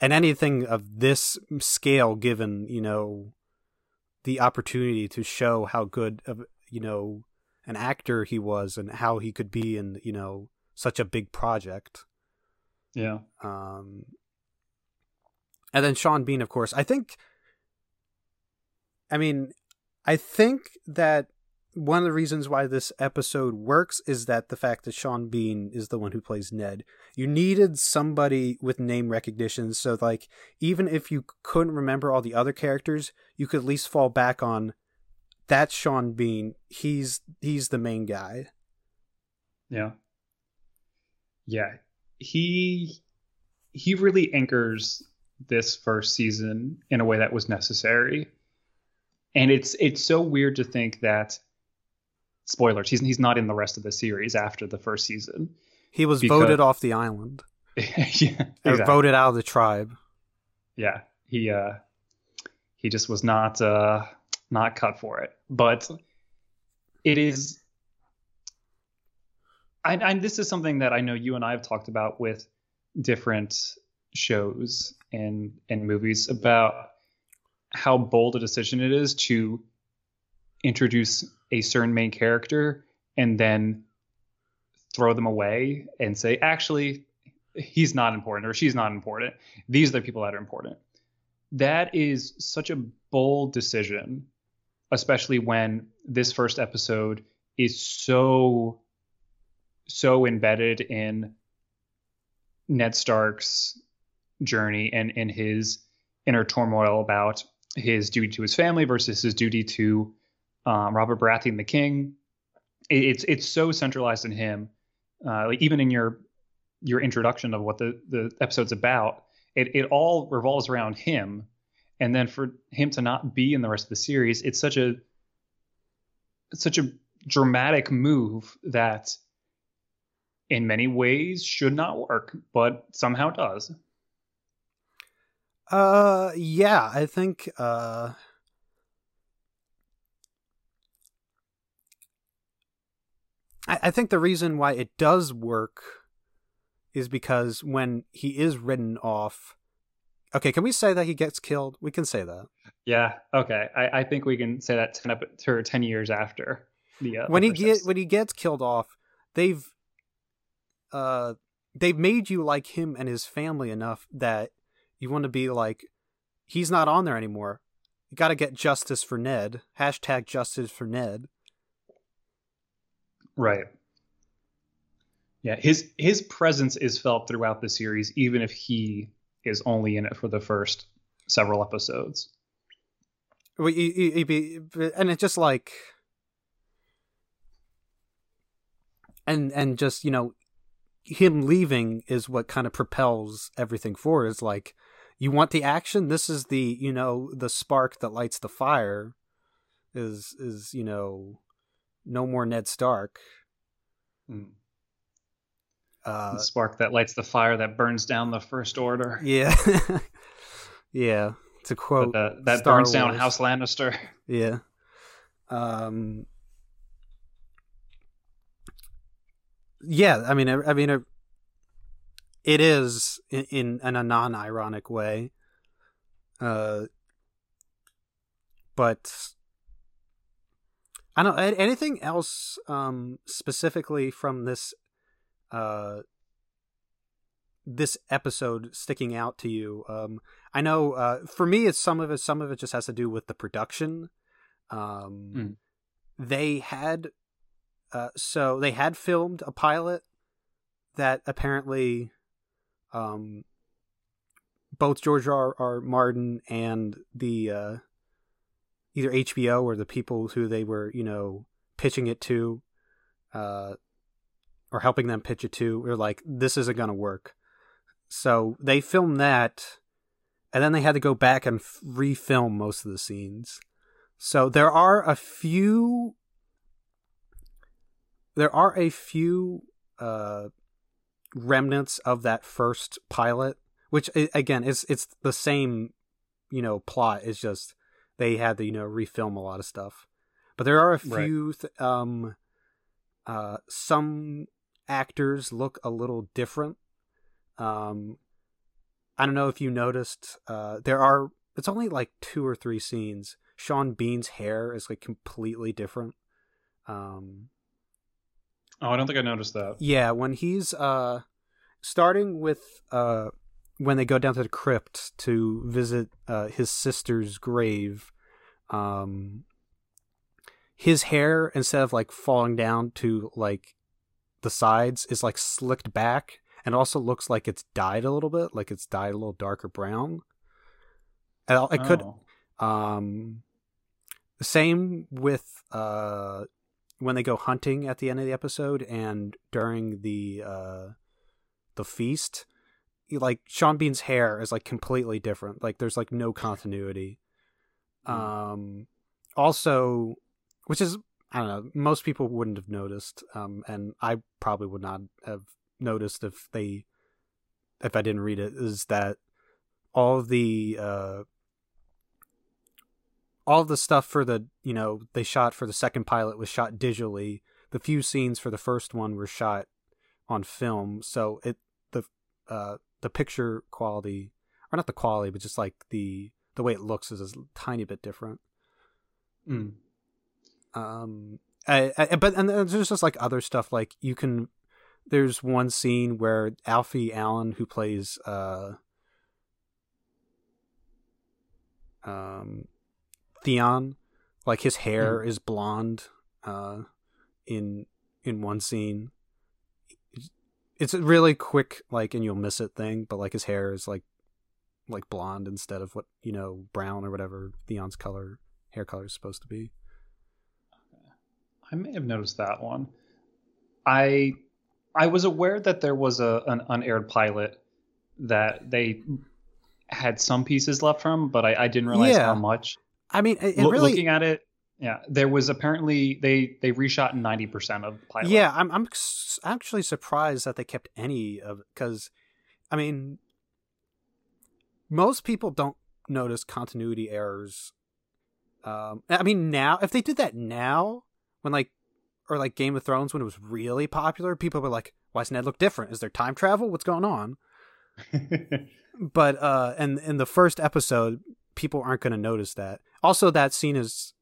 and anything of this scale given, you know, the opportunity to show how good of, you know, an actor he was and how he could be in, you know, such a big project. Yeah. Um and then Sean Bean, of course. I think I mean, I think that one of the reasons why this episode works is that the fact that Sean Bean is the one who plays Ned. You needed somebody with name recognition, so like even if you couldn't remember all the other characters, you could at least fall back on that's Sean Bean. He's he's the main guy. Yeah. Yeah. He he really anchors this first season in a way that was necessary and it's it's so weird to think that spoilers he's he's not in the rest of the series after the first season. He was because, voted off the island. yeah, exactly. or voted out of the tribe. Yeah, he uh he just was not uh not cut for it. But it is I, I this is something that I know you and I have talked about with different shows and and movies about how bold a decision it is to introduce a certain main character and then throw them away and say, actually, he's not important or she's not important. These are the people that are important. That is such a bold decision, especially when this first episode is so, so embedded in Ned Stark's journey and in his inner turmoil about his duty to his family versus his duty to um, Robert Baratheon, the king. It, it's it's so centralized in him. Uh, like even in your your introduction of what the the episode's about, it it all revolves around him. And then for him to not be in the rest of the series, it's such a it's such a dramatic move that in many ways should not work, but somehow does. Uh, yeah, I think uh, I, I think the reason why it does work is because when he is ridden off. Okay, can we say that he gets killed? We can say that. Yeah. Okay. I, I think we can say that ten up to ten years after the uh, when he get when he gets killed off, they've uh they've made you like him and his family enough that you want to be like, he's not on there anymore. You got to get justice for Ned. Hashtag justice for Ned. Right. Yeah, his his presence is felt throughout the series, even if he is only in it for the first several episodes. Well, you, you, you, and it's just like, and and just you know, him leaving is what kind of propels everything forward. It's like you want the action this is the you know the spark that lights the fire is is you know no more ned stark. Mm. uh, the spark that lights the fire that burns down the first order. Yeah. Yeah. To quote that, that burns Wars. down house lannister. Yeah. Um yeah i mean i, I mean it is in, in, in a non-ironic way. Uh but i don't anything else um specifically from this uh this episode sticking out to you um i know uh for me it's some of it some of it just has to do with the production um mm. they had uh so they had filmed a pilot that apparently um, both George R. R. Martin and the uh, either HBO or the people who they were, you know, pitching it to, uh, or helping them pitch it to, were like, "This isn't gonna work." So they filmed that, and then they had to go back and refilm most of the scenes. So there are a few. There are a few uh, remnants of that first pilot, which again is it's the same, you know, plot. It's just they had to you know refilm a lot of stuff, but there are a few. Right. Th- um, uh, some actors look a little different. Um, I don't know if you noticed. Uh, there are. It's only like two or three scenes. Sean Bean's hair is like completely different. Um, oh, I don't think I noticed that. Yeah, when he's uh, starting with uh, when they go down to the crypt to visit uh, his sister's grave, um, his hair instead of like falling down to like the sides is like slicked back and also looks like it's dyed a little bit, like it's dyed a little darker brown. I, I could, oh. um, same with uh, when they go hunting at the end of the episode and during the uh, the feast. Like Sean Bean's hair is like completely different. Like there's like no continuity. Mm. Um, also which is I don't know. Most people wouldn't have noticed, um, and I probably would not have noticed if they if I didn't read it. Is that all the uh, all the stuff for the you know they shot for the second pilot was shot digitally. The few scenes for the first one were shot on film, so it the uh, the picture quality or not the quality, but just like the the way it looks is a tiny bit different. Mm. Um, I, I, but and there's just like other stuff like you can. There's one scene where Alfie Allen, who plays uh, um, Theon, like his hair mm. is blonde. Uh, in in one scene, it's a really quick like and you'll miss it thing, but like his hair is like like blonde instead of what you know brown or whatever Theon's color hair color is supposed to be. I may have noticed that one. I I was aware that there was a an unaired pilot that they had some pieces left from, but I, I didn't realize yeah. how much. I mean, it, really looking at it, yeah, there was apparently they they reshot ninety percent of the pilot. Yeah, I'm I'm actually surprised that they kept any of because, I mean, most people don't notice continuity errors. Um, I mean, now if they did that now, when like or like Game of Thrones when it was really popular, people were like, "Why does Ned look different? Is there time travel? What's going on?" but uh, and in the first episode, people aren't going to notice that. Also, that scene is,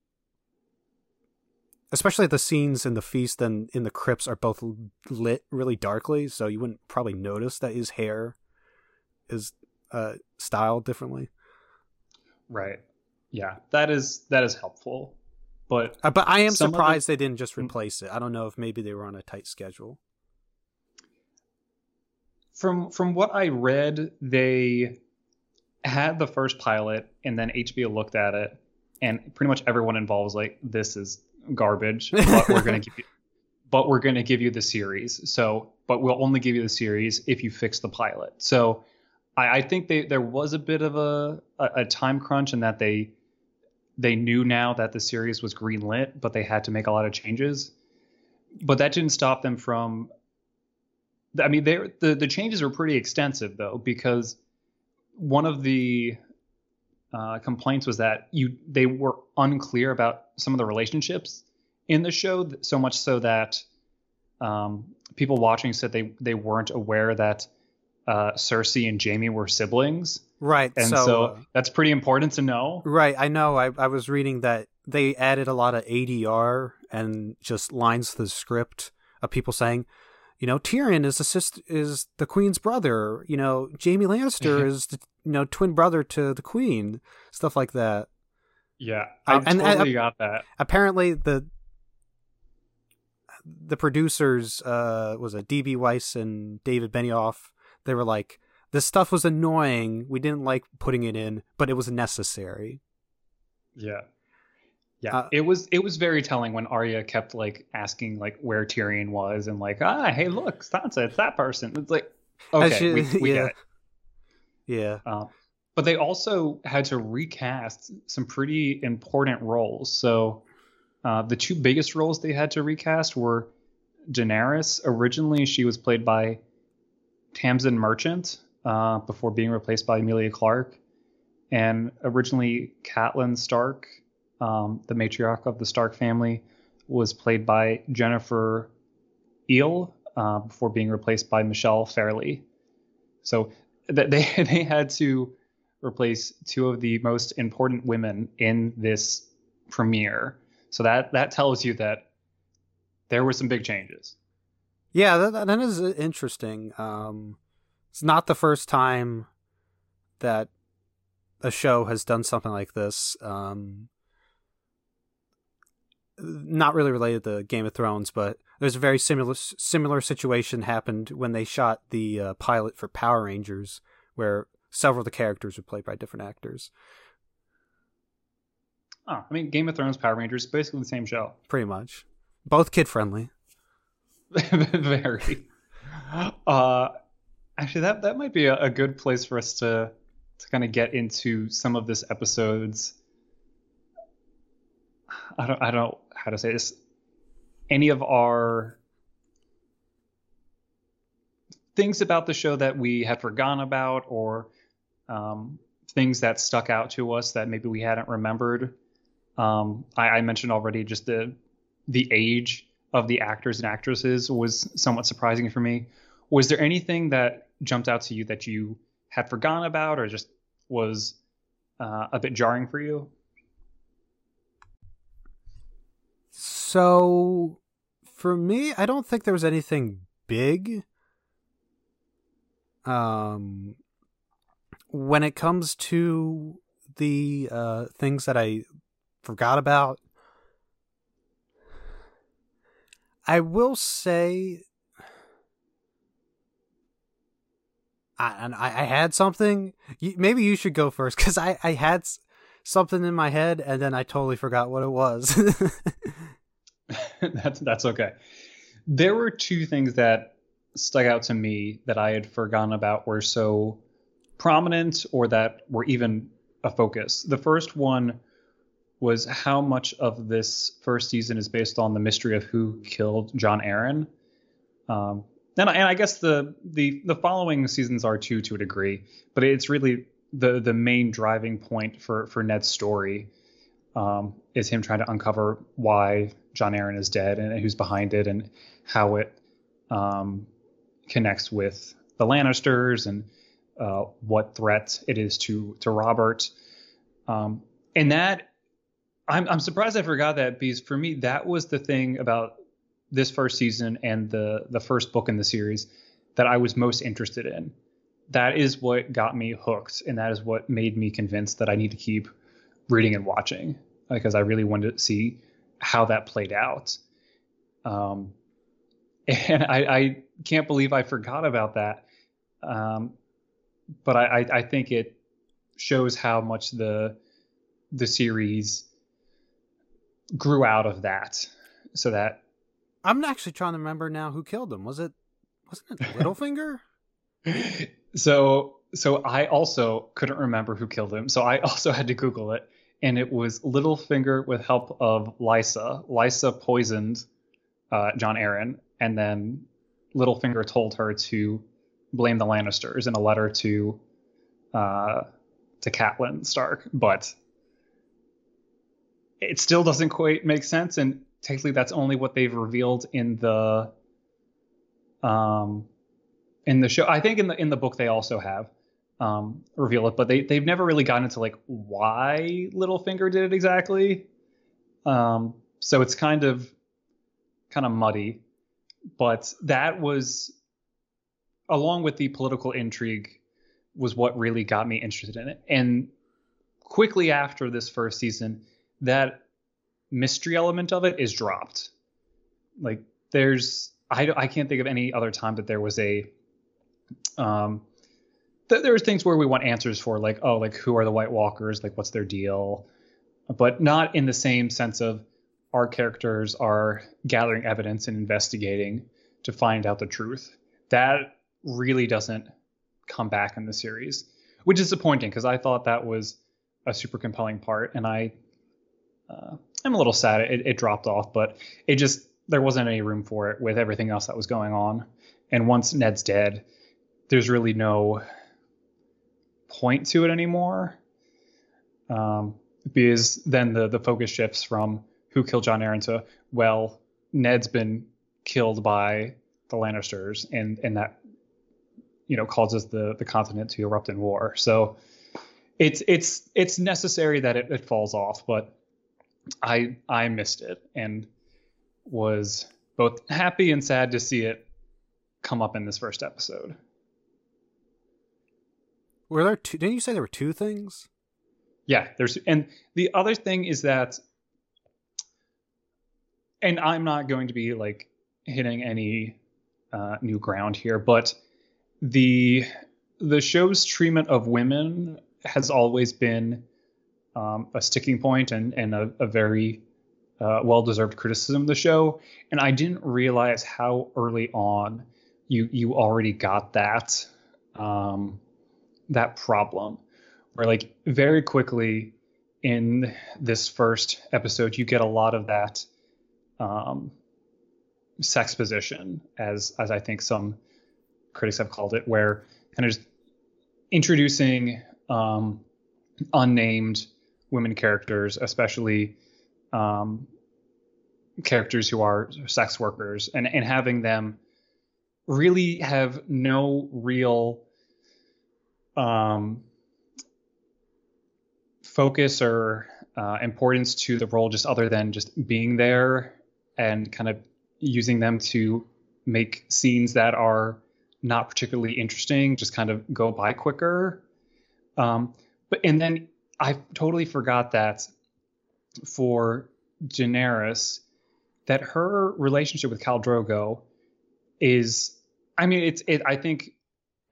especially the scenes in the feast and in the crypts, are both lit really darkly, so you wouldn't probably notice that his hair is uh, styled differently. Right. Yeah, that is that is helpful. But uh, but I am surprised the... they didn't just mm. replace it. I don't know if maybe they were on a tight schedule. From from what I read, they had the first pilot, and then HBO looked at it, and pretty much everyone involved was like, "This is garbage," but we're gonna give you, but we're gonna give you the series. So, but we'll only give you the series if you fix the pilot. So, I, I think they there was a bit of a, a, a time crunch in that they they knew now that the series was greenlit, but they had to make a lot of changes. But that didn't stop them from. I mean, they the the changes were pretty extensive though, because one of the uh, complaints was that you they were unclear about some of the relationships in the show, so much so that um, people watching said they they weren't aware that uh, Cersei and Jaime were siblings. Right. And so, so uh, that's pretty important to know. Right. I know. I, I was reading that they added a lot of ADR and just lines to the script of people saying, you know, Tyrion is the sister, is the queen's brother. You know, Jaime Lannister is the you know twin brother to the queen. Stuff like that. Yeah, I uh, and, totally and, got that. Apparently, the the producers uh, was a DB Weiss and David Benioff. They were like, this stuff was annoying. We didn't like putting it in, but it was necessary. Yeah. Yeah, uh, it was it was very telling when Arya kept like asking like where Tyrion was and like ah hey look Sansa it's that person it's like okay she, we, we yeah. get it yeah uh, but they also had to recast some pretty important roles. So uh, the two biggest roles they had to recast were Daenerys. Originally, she was played by Tamsin Merchant uh, before being replaced by Emilia Clarke. And originally, Catelyn Stark, um, the matriarch of the Stark family, was played by Jennifer Ehle uh, before being replaced by Michelle Fairley. So th- they they had to replace two of the most important women in this premiere. So that that tells you that there were some big changes. Yeah, that, that is interesting. Um, it's not the first time that a show has done something like this. Um, not really related to Game of Thrones, but there's a very similar similar situation happened when they shot the uh, pilot for Power Rangers, where several of the characters were played by different actors. Oh, I mean, Game of Thrones, Power Rangers, basically the same show. Pretty much, both kid friendly. Very. Uh, actually, that that might be a, a good place for us to to kind of get into some of this episode's. I don't I don't know how to say this. Any of our things about the show that we had forgotten about, or um, things that stuck out to us that maybe we hadn't remembered. Um, I, I mentioned already just the the age of the actors and actresses was somewhat surprising for me. Was there anything that jumped out to you that you had forgotten about, or just was uh, a bit jarring for you? So, for me, I don't think there was anything big. Um, when it comes to the uh, things that I forgot about, I will say, I, I, I had something. Maybe you should go first because I, I had something in my head and then I totally forgot what it was. that's that's okay. There were two things that stuck out to me that I had forgotten about were so prominent or that were even a focus. The first one was how much of this first season is based on the mystery of who killed Jon Arryn. Um, and, and I guess the, the the following seasons are too to a degree, but it's really the the main driving point for for Ned's story um, is him trying to uncover why Jon Arryn is dead and who's behind it and how it um, connects with the Lannisters and uh, what threat it is to to Robert. Um, and that I'm I'm surprised I forgot that because for me that was the thing about this first season and the the first book in the series that I was most interested in. That is what got me hooked, and that is what made me convinced that I need to keep reading and watching because I really wanted to see how that played out. Um, and I, I can't believe I forgot about that. Um, but I, I think it shows how much the the series grew out of that. So that I'm actually trying to remember now who killed him. Was it wasn't it Littlefinger? so so I also couldn't remember who killed him. So I also had to Google it, and it was Littlefinger with help of Lysa. Lysa poisoned uh, Jon Arryn, and then Littlefinger told her to blame the Lannisters in a letter to uh, to Catelyn Stark, but it still doesn't quite make sense. And technically, that's only what they've revealed in the um in the show. I think in the in the book they also have um reveal it, but they they've never really gotten into like why Littlefinger did it exactly. Um, so it's kind of kind of muddy, but that was along with the political intrigue was what really got me interested in it. And quickly after this first season, that mystery element of it is dropped. Like there's I I can't think of any other time that there was a um th- there's things where we want answers for like oh like who are the White Walkers like what's their deal, but not in the same sense of our characters are gathering evidence and investigating to find out the truth. That really doesn't come back in the series. which is disappointing because I thought that was a super compelling part, and I uh, I'm a little sad it, it dropped off, but it just there wasn't any room for it with everything else that was going on. And once Ned's dead, there's really no point to it anymore. Um, because then the the focus shifts from who killed Jon Arryn to well, Ned's been killed by the Lannisters, and and that you know causes the the continent to erupt in war. So it's it's it's necessary that it, it falls off, but I I missed it and was both happy and sad to see it come up in this first episode. Were there two? Didn't you say there were two things? Yeah, there's and the other thing is that, and I'm not going to be like hitting any uh, new ground here, but the the show's treatment of women has always been um, a sticking point and, and a, a very uh, well deserved criticism of the show. And I didn't realize how early on you you already got that um, that problem, where like very quickly in this first episode you get a lot of that um, sexposition, as as I think some critics have called it, where kind of just introducing um, unnamed women characters, especially um, characters who are sex workers, and, and having them really have no real um, focus or uh, importance to the role, just other than just being there and kind of using them to make scenes that are not particularly interesting just kind of go by quicker. Um, but and then I totally forgot that for Daenerys, that her relationship with Khal Drogo is, I mean, it's it. I think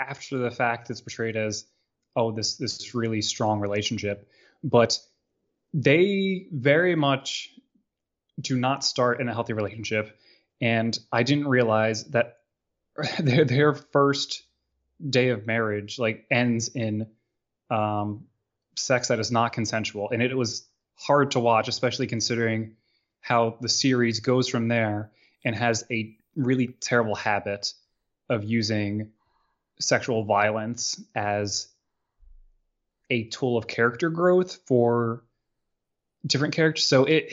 after the fact, it's portrayed as, oh, this this really strong relationship, but they very much do not start in a healthy relationship, and I didn't realize that their their first day of marriage like ends in um, sex that is not consensual, and it was hard to watch, especially considering how the series goes from there and has a really terrible habit of using sexual violence as a tool of character growth for different characters. So it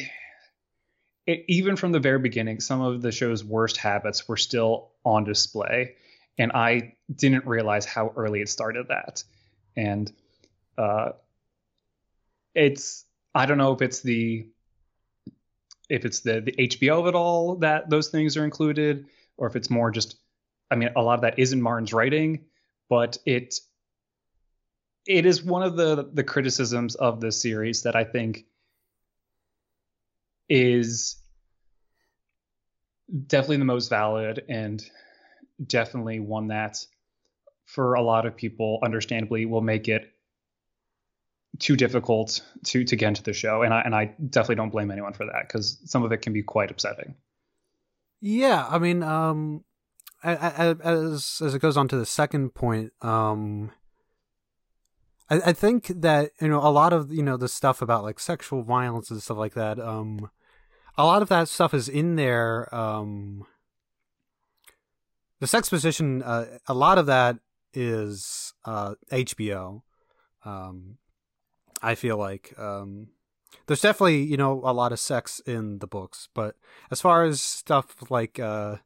it even from the very beginning, some of the show's worst habits were still on display. And I didn't realize how early it started that. And uh, it's I don't know if it's the if it's the the HBO of it all that those things are included, or if it's more just I mean a lot of that is in Martin's writing, but it it is one of the the criticisms of this series that I think is definitely the most valid and definitely one that for a lot of people understandably will make it too difficult to to get into the show and I and I definitely don't blame anyone for that cuz some of it can be quite upsetting. Yeah, I mean um as as it goes on to the second point um I, I think that you know a lot of you know the stuff about like sexual violence and stuff like that um a lot of that stuff is in there um the sexposition uh, a lot of that is uh HBO um I feel like um, there's definitely you know a lot of sex in the books, but as far as stuff like uh,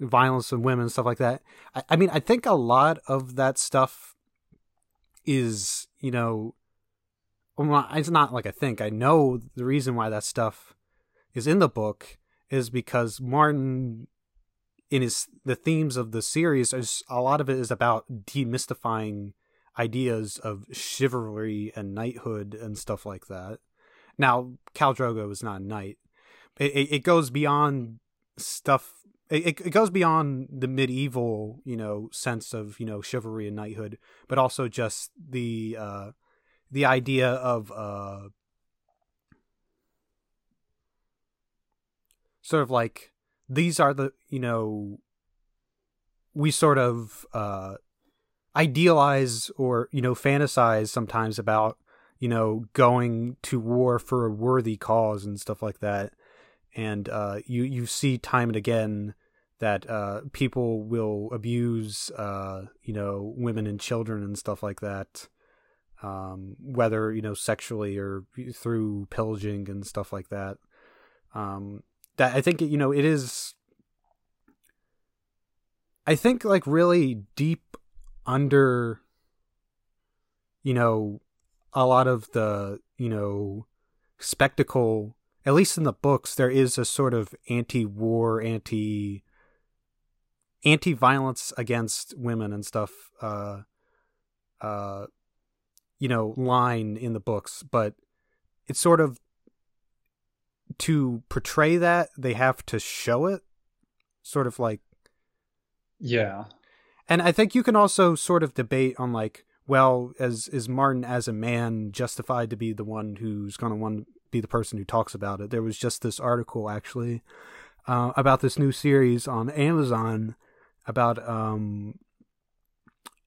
violence and women stuff like that, I, I mean I think a lot of that stuff is you know it's not like I think I know the reason why that stuff is in the book is because Martin in his the themes of the series is a lot of it is about demystifying ideas of chivalry and knighthood and stuff like that. Now, Khal Drogo is not a knight. It, it, it goes beyond stuff. It, it goes beyond the medieval, you know, sense of you know chivalry and knighthood, but also just the uh, the idea of uh, sort of like these are the you know we sort of uh, idealize or you know fantasize sometimes about you know going to war for a worthy cause and stuff like that. And uh, you you see time and again that uh, people will abuse uh, you know women and children and stuff like that um, whether you know sexually or through pillaging and stuff like that. Um, that I think you know it is I think like really deep under you know a lot of the you know spectacle at least in the books there is a sort of anti-war anti anti-violence against women and stuff uh uh you know line in the books but it's sort of to portray that they have to show it sort of like yeah. And i think you can also sort of debate on like well as is martin as a man justified to be the one who's going to want to be the person who talks about it? There was just this article actually uh, about this new series on amazon about um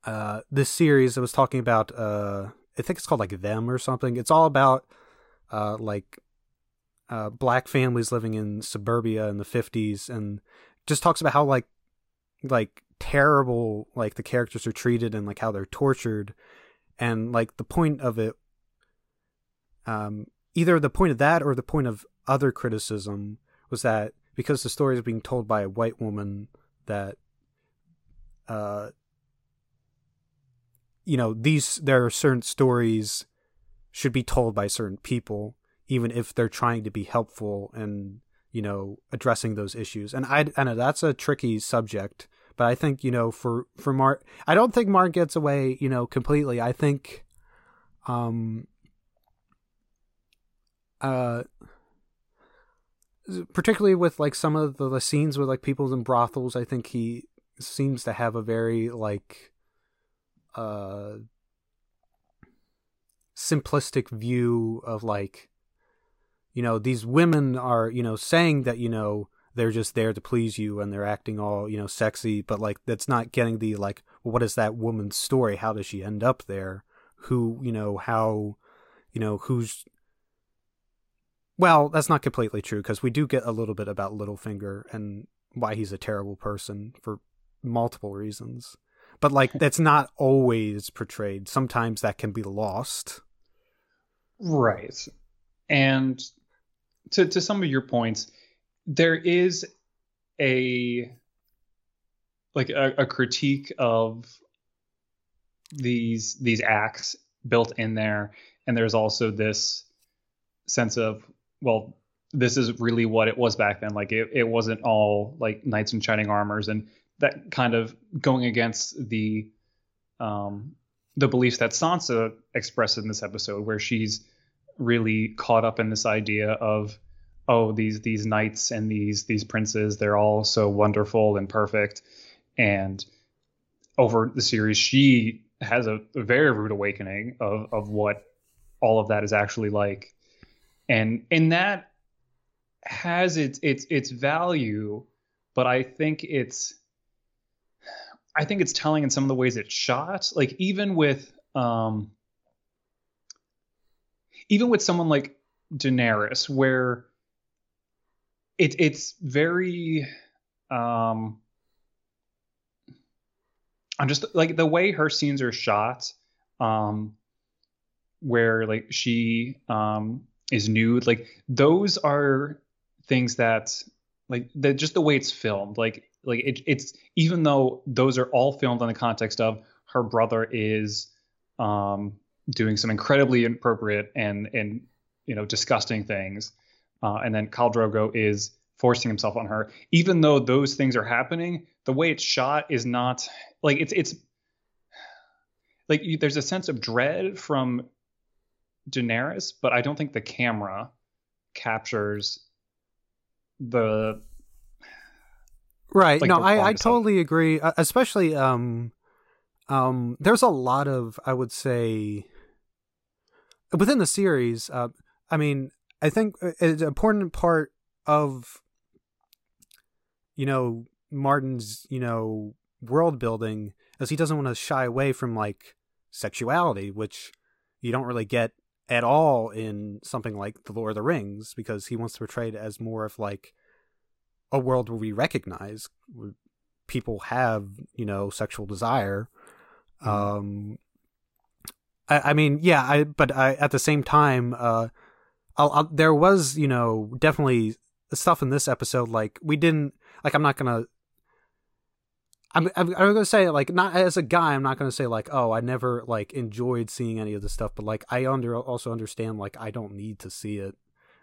uh this series that was talking about uh i think it's called like them or something. It's all about uh like uh black families living in suburbia in the 50s and just talks about how like like terrible like the characters are treated and like how they're tortured. And like the point of it um either the point of that or the point of other criticism was that because the story is being told by a white woman that uh you know these there are certain stories should be told by certain people even if they're trying to be helpful and you know addressing those issues. And i i know that's a tricky subject but i think you know for for mark i don't think mark gets away you know completely. I think um uh particularly with like some of the, the scenes with like people in brothels i think he seems to have a very like uh simplistic view of like you know these women are you know saying that you know they're just there to please you and they're acting all you know sexy but like that's not getting the like what is that woman's story? How does she end up there? Who you know how you know who's well that's not completely true because we do get a little bit about Littlefinger and why he's a terrible person for multiple reasons. But like that's not always portrayed. Sometimes that can be lost. Right. And to to some of your points there is a like a, a critique of these these acts built in there. And there's also this sense of well this is really what it was back then. Like it, it wasn't all like knights in shining armors and that kind of going against the um the beliefs that Sansa expressed in this episode where she's really caught up in this idea of oh these these knights and these these princes they're all so wonderful and perfect. And over the series she has a, a very rude awakening of of what all of that is actually like. And and that has its its its value but i think it's i think it's telling in some of the ways it's shot. Like even with um even with someone like Daenerys where it it's very um I'm just like the way her scenes are shot um where like she um is nude like those are things that like the just the way it's filmed like like it, it's even though those are all filmed in the context of her brother is um doing some incredibly inappropriate and and you know disgusting things uh, and then Khal Drogo is forcing himself on her. Even though those things are happening the way it's shot is not like it's it's like you, there's a sense of dread from Daenerys but I don't think the camera captures the right. like no i i totally agree uh, especially um um there's a lot of i would say within the series uh i mean i think uh, an important part of you know martin's you know world building is he doesn't want to shy away from like sexuality, which you don't really get at all in something like The Lord of the Rings, because he wants to portray it as more of like a world where we recognize where people have, you know, sexual desire. Mm-hmm. Um, I, I, mean, yeah, I but I, at the same time, uh, I'll, I'll, there was, you know, definitely stuff in this episode like we didn't like. I'm not gonna I'm, I'm, I'm gonna say like not as a guy I'm not gonna say like oh I never like enjoyed seeing any of this stuff but like I under also understand like I don't need to see it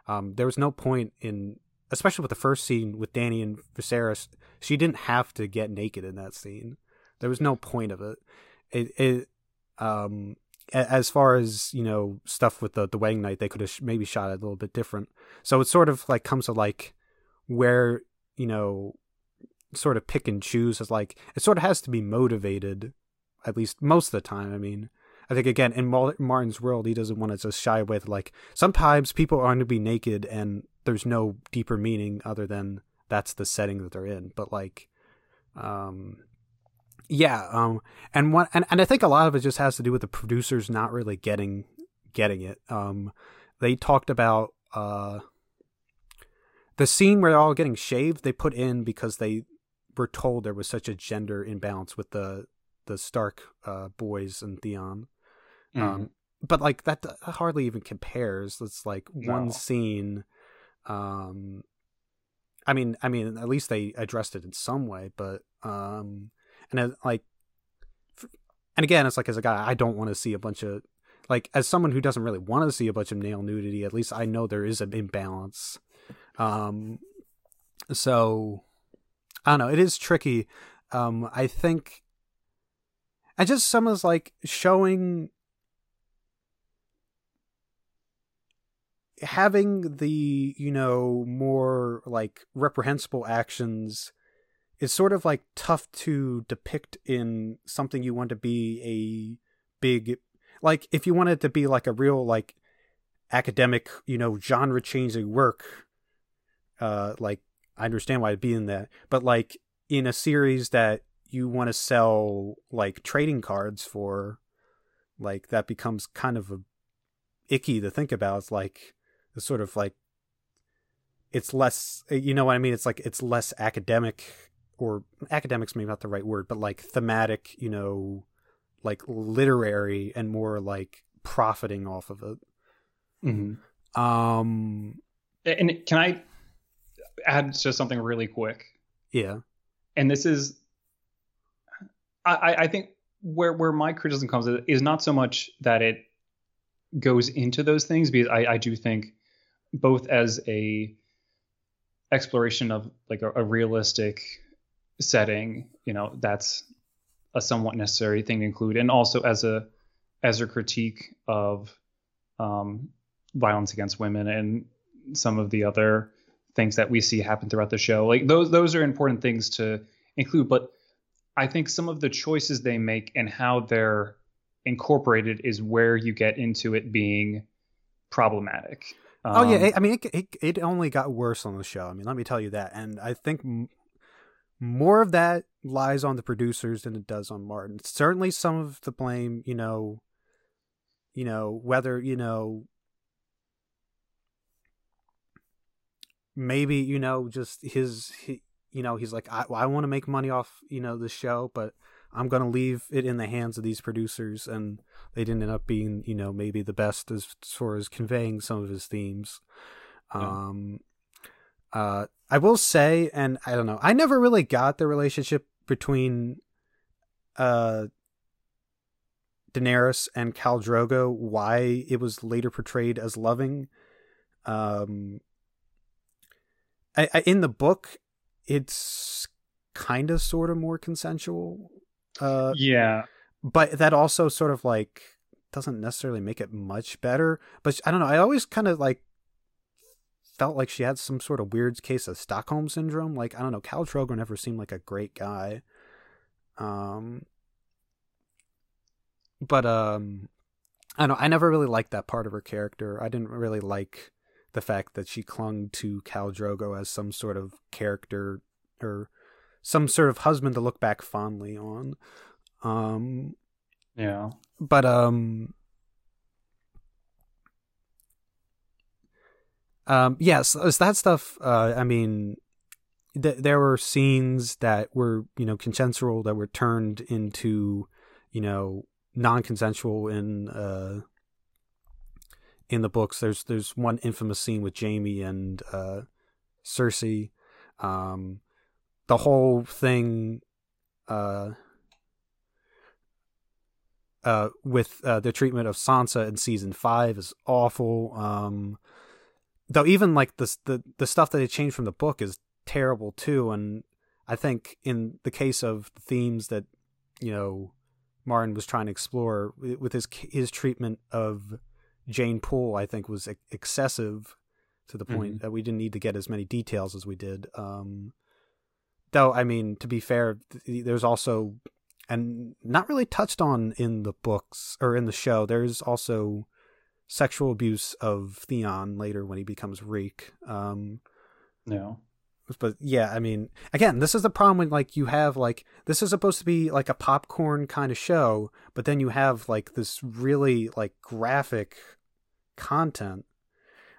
um there was no point in especially with the first scene with Dany and Viserys she didn't have to get naked in that scene. There was no point of it. It, it um as far as you know stuff with the the wedding night they could have maybe shot it a little bit different. So it sort of like comes to like where you know sort of pick and choose as like it sort of has to be motivated at least most of the time i mean. I think again in martin's world he doesn't want to just shy away with like sometimes people are going to be naked and there's no deeper meaning other than that's the setting that they're in but like um yeah um and one and, and i think a lot of it just has to do with the producers not really getting getting it um they talked about uh the scene where they're all getting shaved they put in because they were told there was such a gender imbalance with the the Stark uh, boys and Theon. Um, mm-hmm. Um, but like that hardly even compares. It's like no. one scene. Um, I mean, I mean, at least they addressed it in some way, but um, and it, like, and again, it's like as a guy, I don't want to see a bunch of like as someone who doesn't really want to see a bunch of male nudity. At least I know there is an imbalance. Um, so I don't know. It is tricky. Um, I think, and just someone's like showing having the you know more like reprehensible actions is sort of like tough to depict in something you want to be a big like if you want it to be like a real like academic you know genre changing work uh like I understand why it'd be in that, but like in a series that you want to sell like trading cards for, like that becomes kind of a icky to think about. It's like it's sort of like it's less, you know what I mean? It's like it's less academic or academics maybe not the right word, but like thematic, you know, like literary and more like profiting off of it. Mm-hmm. Um, and can I add just something really quick. Yeah. And this is, I, I think where where my criticism comes is not so much that it goes into those things because I, I do think both as a exploration of like a, a realistic setting, you know, that's a somewhat necessary thing to include, and also as a as a critique of um, violence against women and some of the other things that we see happen throughout the show. Like those those are important things to include, but I think some of the choices they make and how they're incorporated is where you get into it being problematic. Um, oh yeah, um, I mean it, it, it only got worse on the show. I mean, let me tell you that. And I think m- more of that lies on the producers than it does on Martin. Certainly some of the blame, you know, you know, whether, you know, maybe you know just his he, you know he's like I, I want to make money off you know the show but i'm going to leave it in the hands of these producers and they didn't end up being you know maybe the best as far as conveying some of his themes yeah. um uh i will say and i don't know i never really got the relationship between uh Daenerys and Khal Drogo why it was later portrayed as loving um I, I, in the book, it's kind of sort of more consensual. Uh, yeah, but that also sort of like doesn't necessarily make it much better. But I don't know. I always kind of like felt like she had some sort of weird case of Stockholm syndrome. Like I don't know, Khal Drogo never seemed like a great guy. Um, but um, I don't know. I never really liked that part of her character. I didn't really like the fact that she clung to Khal Drogo as some sort of character or some sort of husband to look back fondly on. Um, yeah, but um, um, yes, yeah, so that stuff. Uh, I mean, th- there were scenes that were you know consensual that were turned into you know non-consensual in uh in the books there's there's one infamous scene with Jaime and uh Cersei um the whole thing uh uh with uh, the treatment of Sansa in season 5 is awful um though even like the the the stuff that they changed from the book is terrible too and I think in the case of the themes that you know Martin was trying to explore with his his treatment of Jeyne Poole, I think was excessive to the point mm-hmm. that we didn't need to get as many details as we did. Um, though, I mean, to be fair, there's also and not really touched on in the books or in the show. There's also sexual abuse of Theon later when he becomes Reek. Um, no but yeah, I mean, again, this is the problem when like you have like this is supposed to be like a popcorn kind of show, but then you have like this really like graphic content,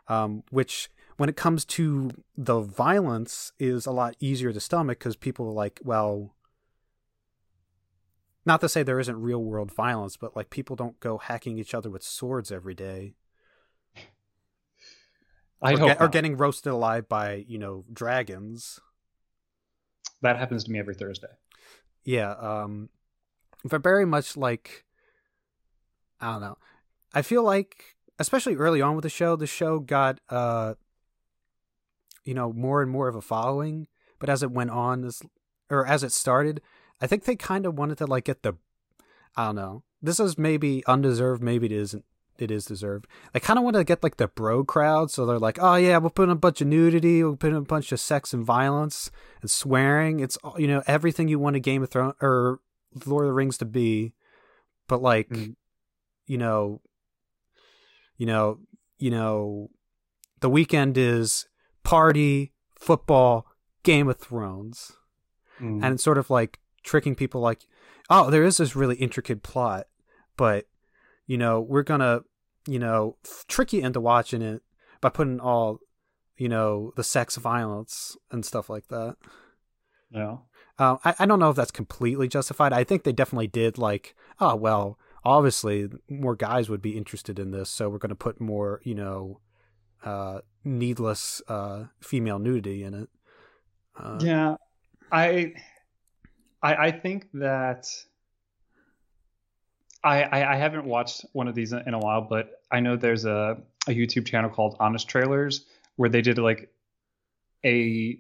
um, which when it comes to the violence is a lot easier to stomach because people are like, well, not to say there isn't real world violence, but like people don't go hacking each other with swords every day. I or, get, or getting roasted alive by you know dragons. That happens to me every Thursday. Yeah, um, but very much like I don't know. I feel like, especially early on with the show, the show got uh, you know, more and more of a following. But as it went on, this or as it started, I think they kind of wanted to like get the, I don't know. This is maybe undeserved, maybe it isn't it is deserved. They kind of want to get like the bro crowd, so they're like, "Oh yeah, we'll put in a bunch of nudity, we'll put in a bunch of sex and violence and swearing. It's you know everything you want a Game of Thrones or Lord of the Rings to be, but like, mm. you know, you know, you know, the weekend is party, football, Game of Thrones, mm. and it's sort of like tricking people, like, oh, there is this really intricate plot, but you know, we're gonna, you know, trick you into watching it by putting all, you know, the sex violence and stuff like that. Yeah. Uh, I, I don't know if that's completely justified. I think they definitely did like, oh well, obviously more guys would be interested in this, so we're going to put more, you know, uh, needless uh, female nudity in it. Uh, yeah, I, I, I think that I, I, I haven't watched one of these in a while, but I know there's a, a YouTube channel called Honest Trailers where they did like a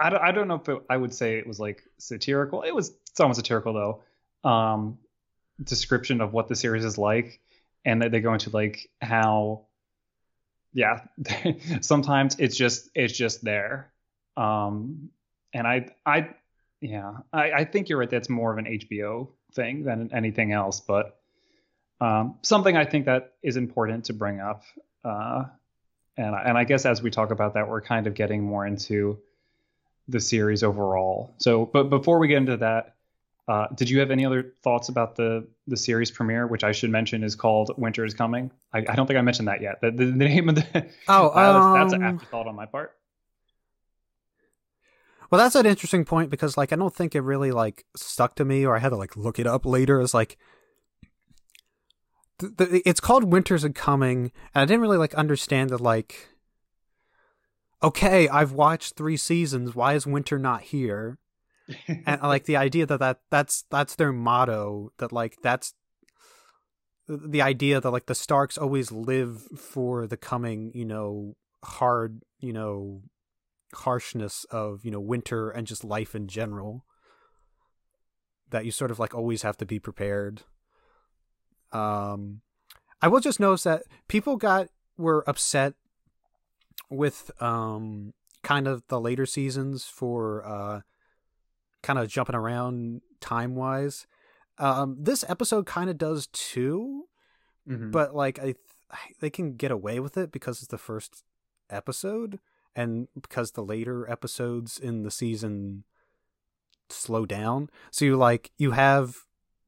I don't, I don't know if it, I would say it was like satirical. It was somewhat satirical though. Um, description of what the series is like, and that they go into like how, yeah, sometimes it's just it's just there. Um, and I I yeah I, I think you're right. That's more of an HBO thing than anything else, but um, something I think that is important to bring up. Uh, and and I guess as we talk about that, we're kind of getting more into the series overall. So, but before we get into that, uh, did you have any other thoughts about the the series premiere, which I should mention is called Winter is Coming? I, I don't think I mentioned that yet. The, the, the name of the oh, uh, that's, that's an um, afterthought on my part. Well, that's an interesting point because like I don't think it really like stuck to me, or I had to like look it up later. It's like the, the, it's called Winters and Coming, and I didn't really like understand that like. Okay, I've watched three seasons. Why is winter not here? And like the idea that, that that's that's their motto. That like that's the idea that like the Starks always live for the coming, you know, hard, you know, harshness of you know winter and just life in general that you sort of like always have to be prepared um i will just notice that people got were upset with um kind of the later seasons for uh kind of jumping around time wise um this episode kind of does too mm-hmm. but like i th- they can get away with it because it's the first episode and because the later episodes in the season slow down. So you like you have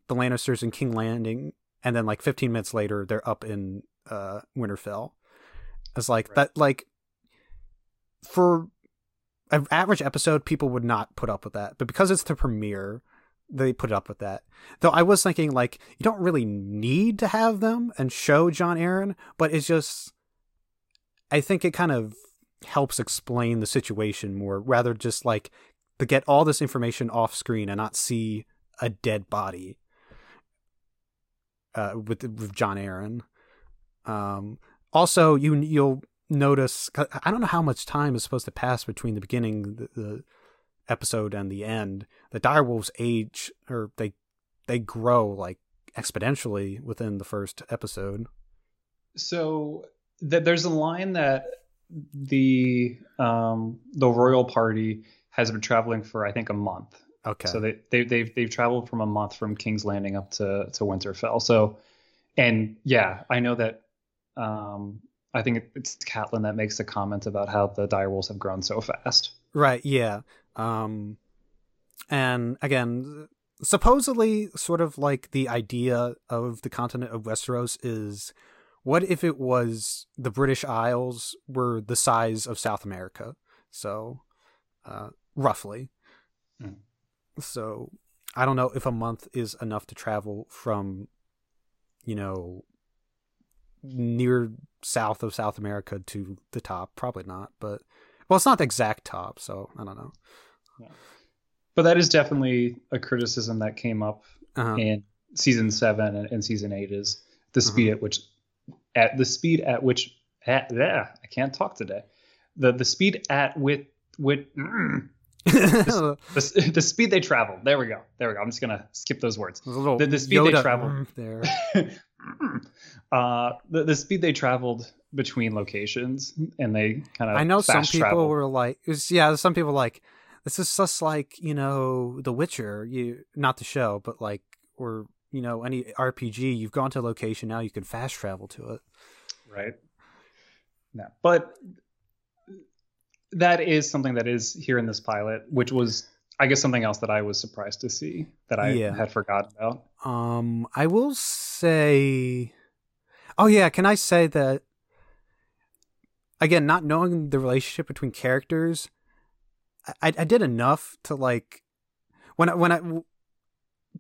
the Lannisters in King Landing, and then like 15 minutes later they're up in uh, Winterfell. It's like right. that. Like for an average episode, people would not put up with that, but because it's the premiere, they put up with that. Though I was thinking like you don't really need to have them and show Jon Arryn, but it's just I think it kind of helps explain the situation more rather just like to get all this information off screen and not see a dead body uh, with with Jon Arryn. Um, also, you you'll notice I don't know how much time is supposed to pass between the beginning the, the episode and the end. The direwolves age or they they grow like exponentially within the first episode. So th- there's a line that the um, the royal party has been traveling for I think a month. Okay. So they, they they've they've traveled from a month from King's Landing up to to Winterfell. So, and yeah, I know that. Um, I think it's Catelyn that makes the comment about how the direwolves have grown so fast. Right. Yeah. Um, and again, supposedly, sort of like the idea of the continent of Westeros is what if it was the British Isles were the size of South America? So, uh, roughly. Mm. So, I don't know if a month is enough to travel from, you know, near south of South America to the top. Probably not, but well, it's not the exact top, so I don't know. Yeah. But that is definitely a criticism that came up uh-huh. in season seven and, and, season eight is the speed uh-huh. at which at the speed at which at yeah, I can't talk today. The the speed at with with mm, the, the, the, speed they traveled. There we go. There we go. I'm just gonna skip those words. The, the, speed Yoda they traveled. Mm, there. uh, the, the speed they traveled between locations, and they kind of. I know some people were like, was, yeah, some people like this is just like you know The Witcher. You not the show, but like or you know any RPG. You've gone to a location now, you can fast travel to it. Right. No, but that is something that is here in this pilot, which was I guess something else that I was surprised to see that I yeah. had forgotten about. Um, I will say, oh yeah, can I say that again? Not knowing the relationship between characters, I I did enough to like when I, when I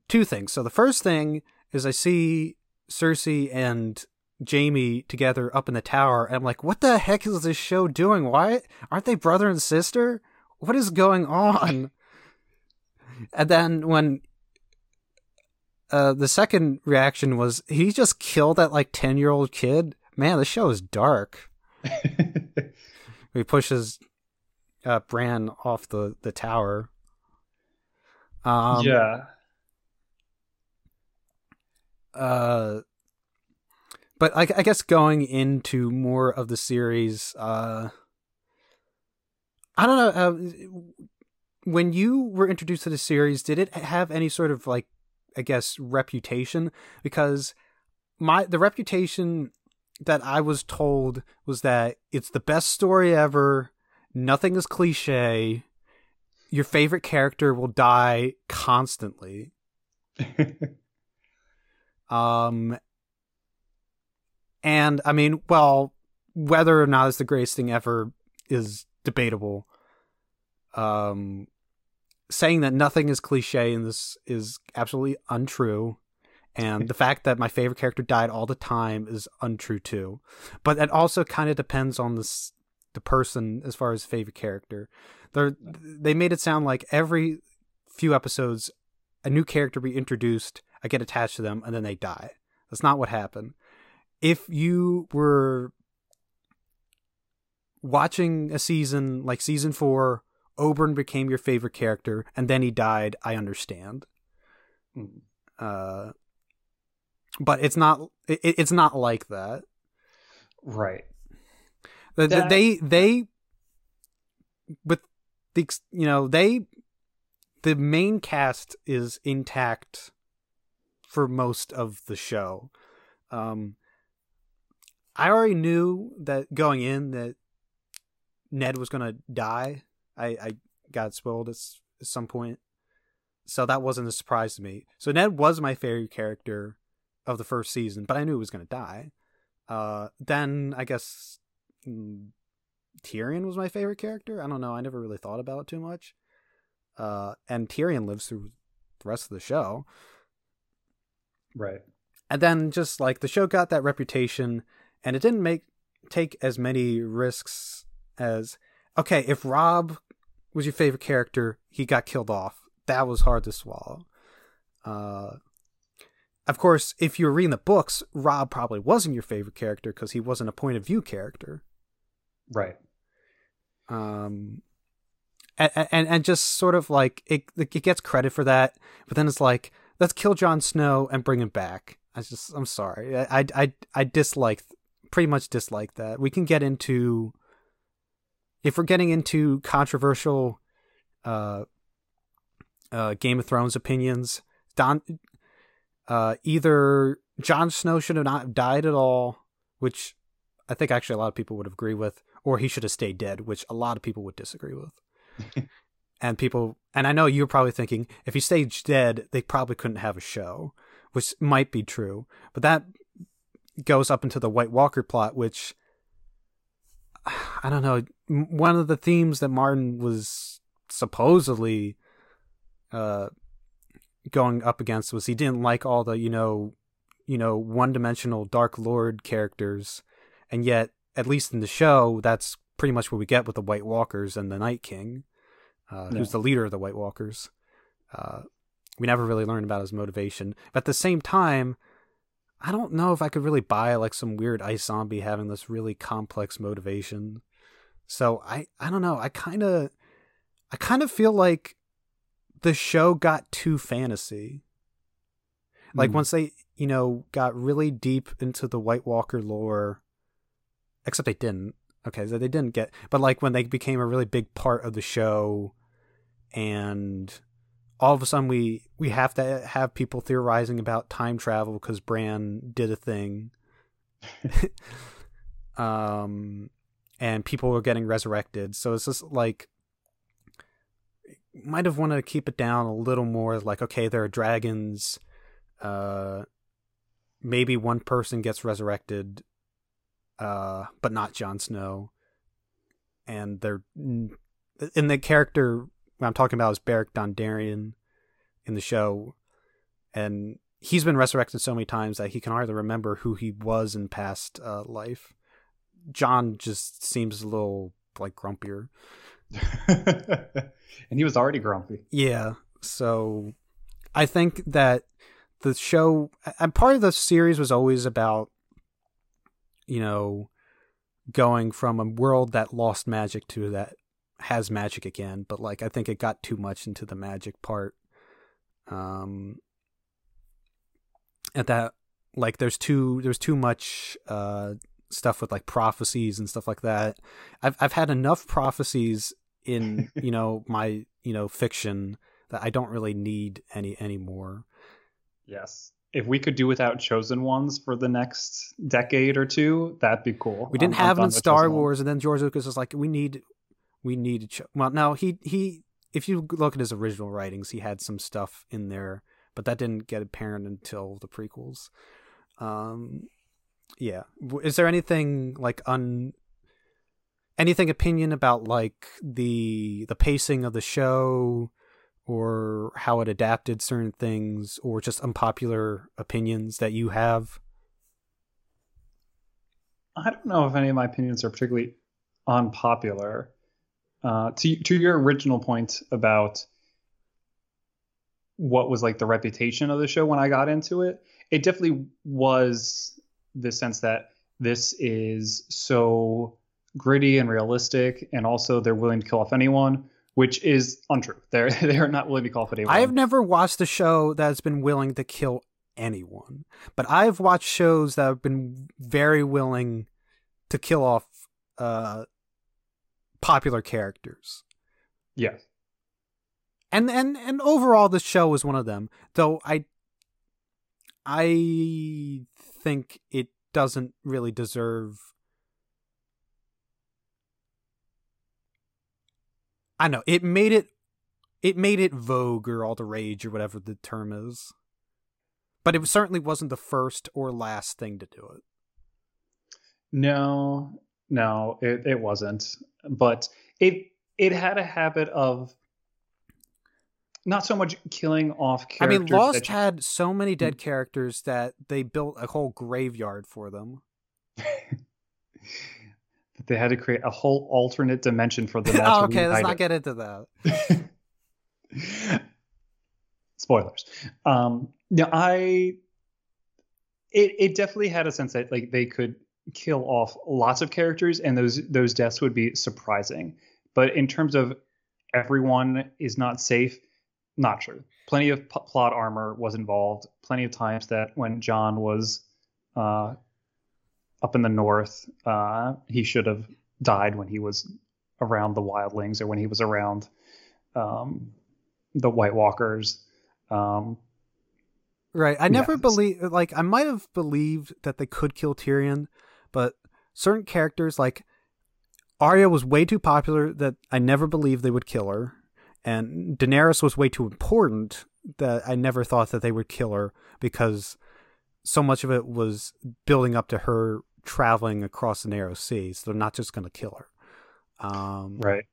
two things. So the first thing is I see Cersei and Jaime together up in the tower. And I'm like, what the heck is this show doing? Why aren't they brother and sister? What is going on? and then when uh, the second reaction was he just killed that like 10 year old kid. Man, the show is dark. he pushes uh, Bran off the, the tower. Um, yeah. Uh, but I, I, guess going into more of the series, uh, I don't know. Uh, when you were introduced to the series, did it have any sort of like, I guess, reputation? Because my the reputation that I was told was that it's the best story ever. Nothing is cliche. Your favorite character will die constantly. um, and I mean, well, whether or not it's the greatest thing ever is debatable. Um, saying that nothing is cliche and this is absolutely untrue. And the fact that my favorite character died all the time is untrue too. But it also kind of depends on this the person as far as favorite character. They they made it sound like every few episodes a new character be introduced, I get attached to them and then they die. That's not what happened. If you were watching a season like season 4 Oberyn became your favorite character, and then he died. I understand. Mm. Uh, but it's not. It, it's not like that, right? The, that... They they but the you know they the main cast is intact for most of the show. Um, I already knew that going in that Ned was gonna die I I got spoiled at, at some point, so that wasn't a surprise to me. So Ned was my favorite character of the first season, but I knew he was gonna die. Uh, then I guess mm, Tyrion was my favorite character. I don't know. I never really thought about it too much. Uh, and Tyrion lives through the rest of the show. Right. And then just like the show got that reputation and it didn't make take as many risks as okay, if Robb was your favorite character, he got killed off. That was hard to swallow. Uh of course, if you're reading the books, Robb probably wasn't your favorite character because he wasn't a point of view character. Right. Um and, and and just sort of like it it gets credit for that, but then it's like let's kill Jon Snow and bring him back. I just I'm sorry. I I I dislike pretty much dislike that. We can get into if we're getting into controversial uh uh Game of Thrones opinions, Don uh either Jon Snow should have not died at all, which I think actually a lot of people would agree with, or he should have stayed dead, which a lot of people would disagree with. and people and I know you're probably thinking if he stayed dead, they probably couldn't have a show which might be true, but that goes up into the White Walker plot, which I don't know. One of the themes that Martin was supposedly uh, going up against was he didn't like all the you know, you know, one-dimensional Dark Lord characters, and yet at least in the show, that's pretty much what we get with the White Walkers and the Night King, uh, who's the leader of the White Walkers. Uh, we never really learn about his motivation. But at the same time, I don't know if I could really buy like some weird ice zombie having this really complex motivation. So I I don't know. I kind of I kind of feel like the show got too fantasy. Like mm. once they, you know, got really deep into the White Walker lore, except they didn't. Okay, so they didn't get, but like when they became a really big part of the show, and all of a sudden we we have to have people theorizing about time travel because Bran did a thing. um and people were getting resurrected. So it's just like might have wanted to keep it down a little more like okay, there are dragons uh maybe one person gets resurrected uh but not Jon Snow. And they're in the character I'm talking about is Beric Dondarrion in the show, and he's been resurrected so many times that he can hardly remember who he was in past uh, life. Jon just seems a little like grumpier, and he was already grumpy. Yeah, so I think that the show and part of the series was always about you know going from a world that lost magic to that has magic again, but like I think it got too much into the magic part. Um at that like there's too there's too much uh stuff with like prophecies and stuff like that. I've I've had enough prophecies in, you know, my, you know, fiction that I don't really need any anymore. Yes. If we could do without chosen ones for the next decade or two, that'd be cool. We didn't I'm, have I'm it in Star Wars, and then George Lucas was like, "We need we need to ch- well now he he if you look at his original writings he had some stuff in there but that didn't get apparent until the prequels um yeah. Is there anything like un anything opinion about like the the pacing of the show or how it adapted certain things or just unpopular opinions that you have? I don't know if any of my opinions are particularly unpopular. Uh, to to your original point about what was like the reputation of the show when I got into it, it definitely was the sense that this is so gritty and realistic, and also they're willing to kill off anyone, which is untrue. They're they are not willing to kill off anyone. I have never watched a show that's been willing to kill anyone, but I've watched shows that have been very willing to kill off uh, popular characters. Yes. And and and overall the show is one of them. Though I I think it doesn't really deserve I know it made it it made it vogue or all the rage or whatever the term is. But it certainly wasn't the first or last thing to do it. No, no, it, it wasn't. But it it had a habit of not so much killing off characters. I mean, Lost you... had so many dead characters that they built a whole graveyard for them. That they had to create a whole alternate dimension for them. oh, okay, let's not get into that. Spoilers. Um, yeah, I. It it definitely had a sense that like they could kill off lots of characters, and those those deaths would be surprising. But in terms of everyone is not safe, not true. Plenty of p- plot armor was involved. Plenty of times that when Jon was uh, up in the north, uh, he should have died when he was around the wildlings or when he was around um, the White Walkers. Um, right. I never believe like I might have believed that they could kill Tyrion, but certain characters like Arya was way too popular that I never believed they would kill her, and Daenerys was way too important that I never thought that they would kill her because so much of it was building up to her traveling across the narrow sea, so they're not just going to kill her. Um, right.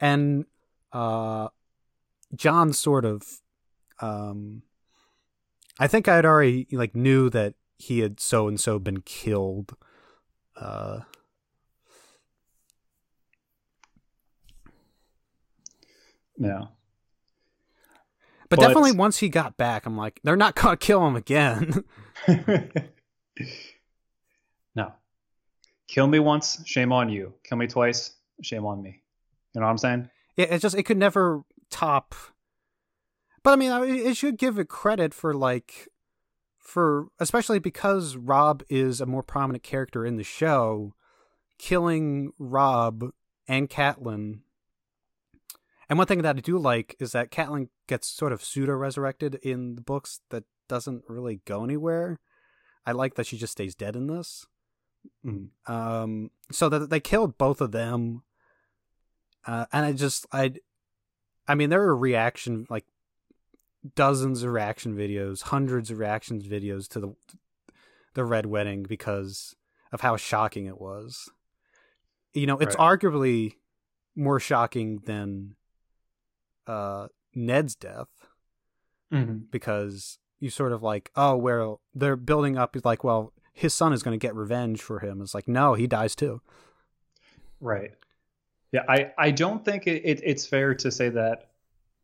And uh, Jon sort of, um, I think I had already like knew that he had so and so been killed. Uh, yeah. But, but, definitely once he got back, I'm like, they're not gonna kill him again. no. Kill me once, shame on you. Kill me twice, shame on me. You know what I'm saying? Yeah, it's just it could never top. But I mean, it should give it credit for like, for especially because Robb is a more prominent character in the show, killing Robb and Catelyn. And one thing that I do like is that Catelyn gets sort of pseudo resurrected in the books that doesn't really go anywhere. I like that she just stays dead in this. Mm. Um, so that they killed both of them, uh, and I just I I mean, there are reaction like dozens of reaction videos, hundreds of reactions videos to the the Red Wedding because of how shocking it was. You know, it's right. arguably more shocking than uh, Ned's death mm-hmm. because you sort of like, oh, well, they're building up. He's like, well, his son is going to get revenge for him. It's like, no, he dies too. Right. Yeah, I, I don't think it, it, it's fair to say that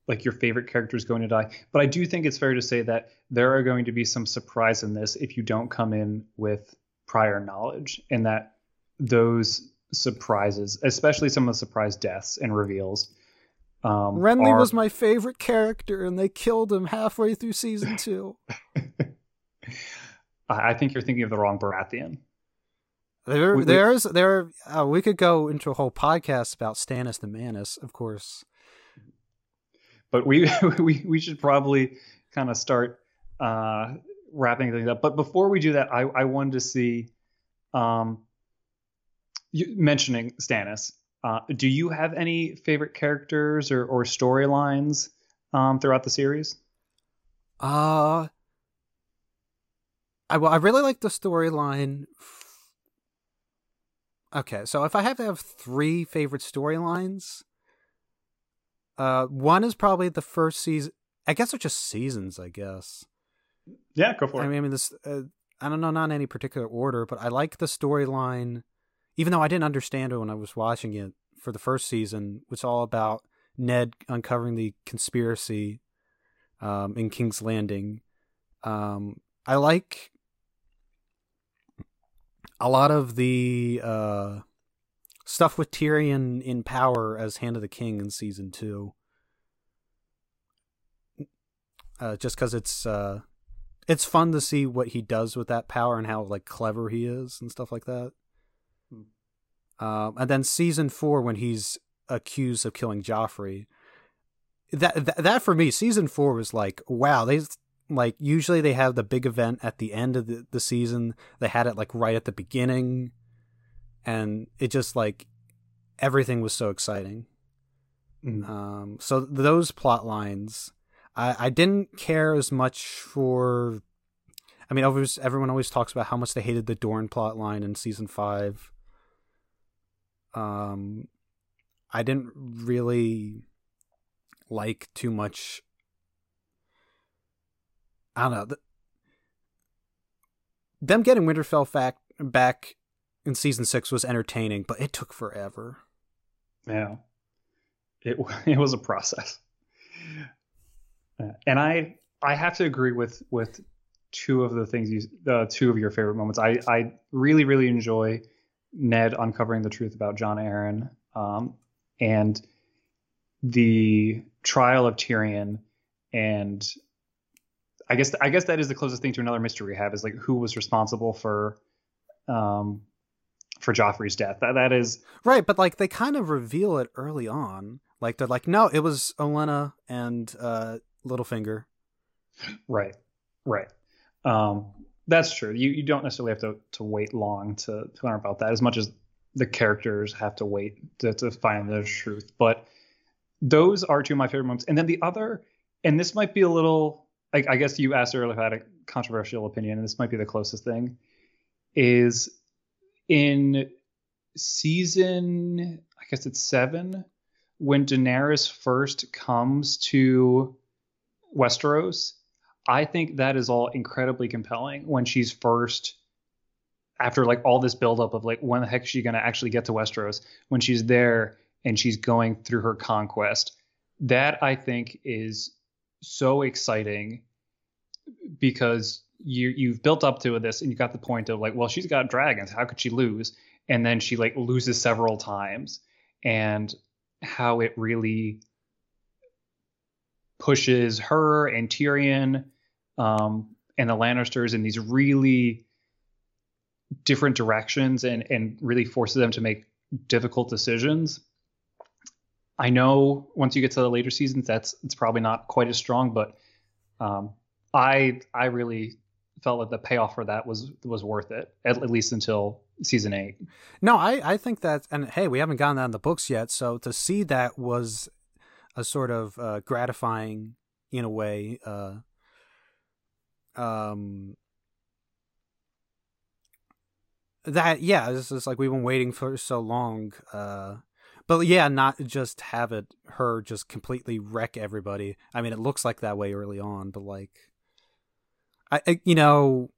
like your favorite character is going to die, but I do think it's fair to say that there are going to be some surprise in this if you don't come in with prior knowledge, and that those surprises, especially some of the surprise deaths and reveals. Um, Renly are... was my favorite character, and they killed him halfway through season two. I think you're thinking of the wrong Baratheon. There, we, there's there. Uh, we could go into a whole podcast about Stannis the Manus, of course. But we we we should probably kind of start uh, wrapping things up. But before we do that, I I wanted to see, um, you, mentioning Stannis. Uh, do you have any favorite characters or or storylines um, throughout the series? Uh I well, I really like the storyline Okay, so if I have to have three favorite storylines, uh, one is probably the first season. I guess they're just seasons. I guess. Yeah, go for it. I mean, I mean this. Uh, I don't know, not in any particular order, but I like the storyline, even though I didn't understand it when I was watching it for the first season. It's all about Ned uncovering the conspiracy um, in King's Landing. Um, I like a lot of the uh, stuff with Tyrion in power as Hand of the King in season two. Uh, just because it's uh, it's fun to see what he does with that power and how like clever he is and stuff like that. Um, and then season four when he's accused of killing Joffrey. That, that that for me, season four was like, wow, they like usually they have the big event at the end of the, the season. They had it like right at the beginning. And it just like everything was so exciting. Mm. Um, so those plot lines, I, I didn't care as much for. I mean, always, everyone always talks about how much they hated the Dorn plot line in season five. Um, I didn't really like too much. I don't know. The, them getting Winterfell back back in season six was entertaining, but it took forever. Yeah, it it was a process, and I I have to agree with with two of the things you uh, two of your favorite moments. I I really really enjoy Ned uncovering the truth about Jon Arryn, um, and the trial of Tyrion, and I guess I guess that is the closest thing to another mystery we have is like who was responsible for um for Joffrey's death. That that is right, but like they kind of reveal it early on. Like they're like, no, it was Olenna and uh, Littlefinger. Right, right. Um, that's true. You you don't necessarily have to to wait long to, to learn about that as much as the characters have to wait to, to find the truth. But those are two of my favorite moments. And then the other, and this might be a little, I, I guess you asked earlier if I had a controversial opinion, and this might be the closest thing, is in season, I guess it's seven, when Daenerys first comes to Westeros, I think that is all incredibly compelling when she's first after like all this buildup of like when the heck is she gonna actually get to Westeros when she's there and she's going through her conquest. That I think is so exciting because you you've built up to this and you got the point of like, well, she's got dragons. How could she lose? And then she like loses several times, and how it really pushes her and Tyrion um, and the Lannisters in these really different directions and and really forces them to make difficult decisions. I know once you get to the later seasons, that's it's probably not quite as strong, but um, I I really felt like the payoff for that was was worth it at, at least until season eight. No, I I think that, and hey, we haven't gotten that in the books yet, so to see that was a sort of uh, gratifying in a way. Uh, um, that yeah, this is like we've been waiting for so long. Uh, but yeah, not just have it her just completely wreck everybody. I mean, it looks like that way early on, but like, I, I you know,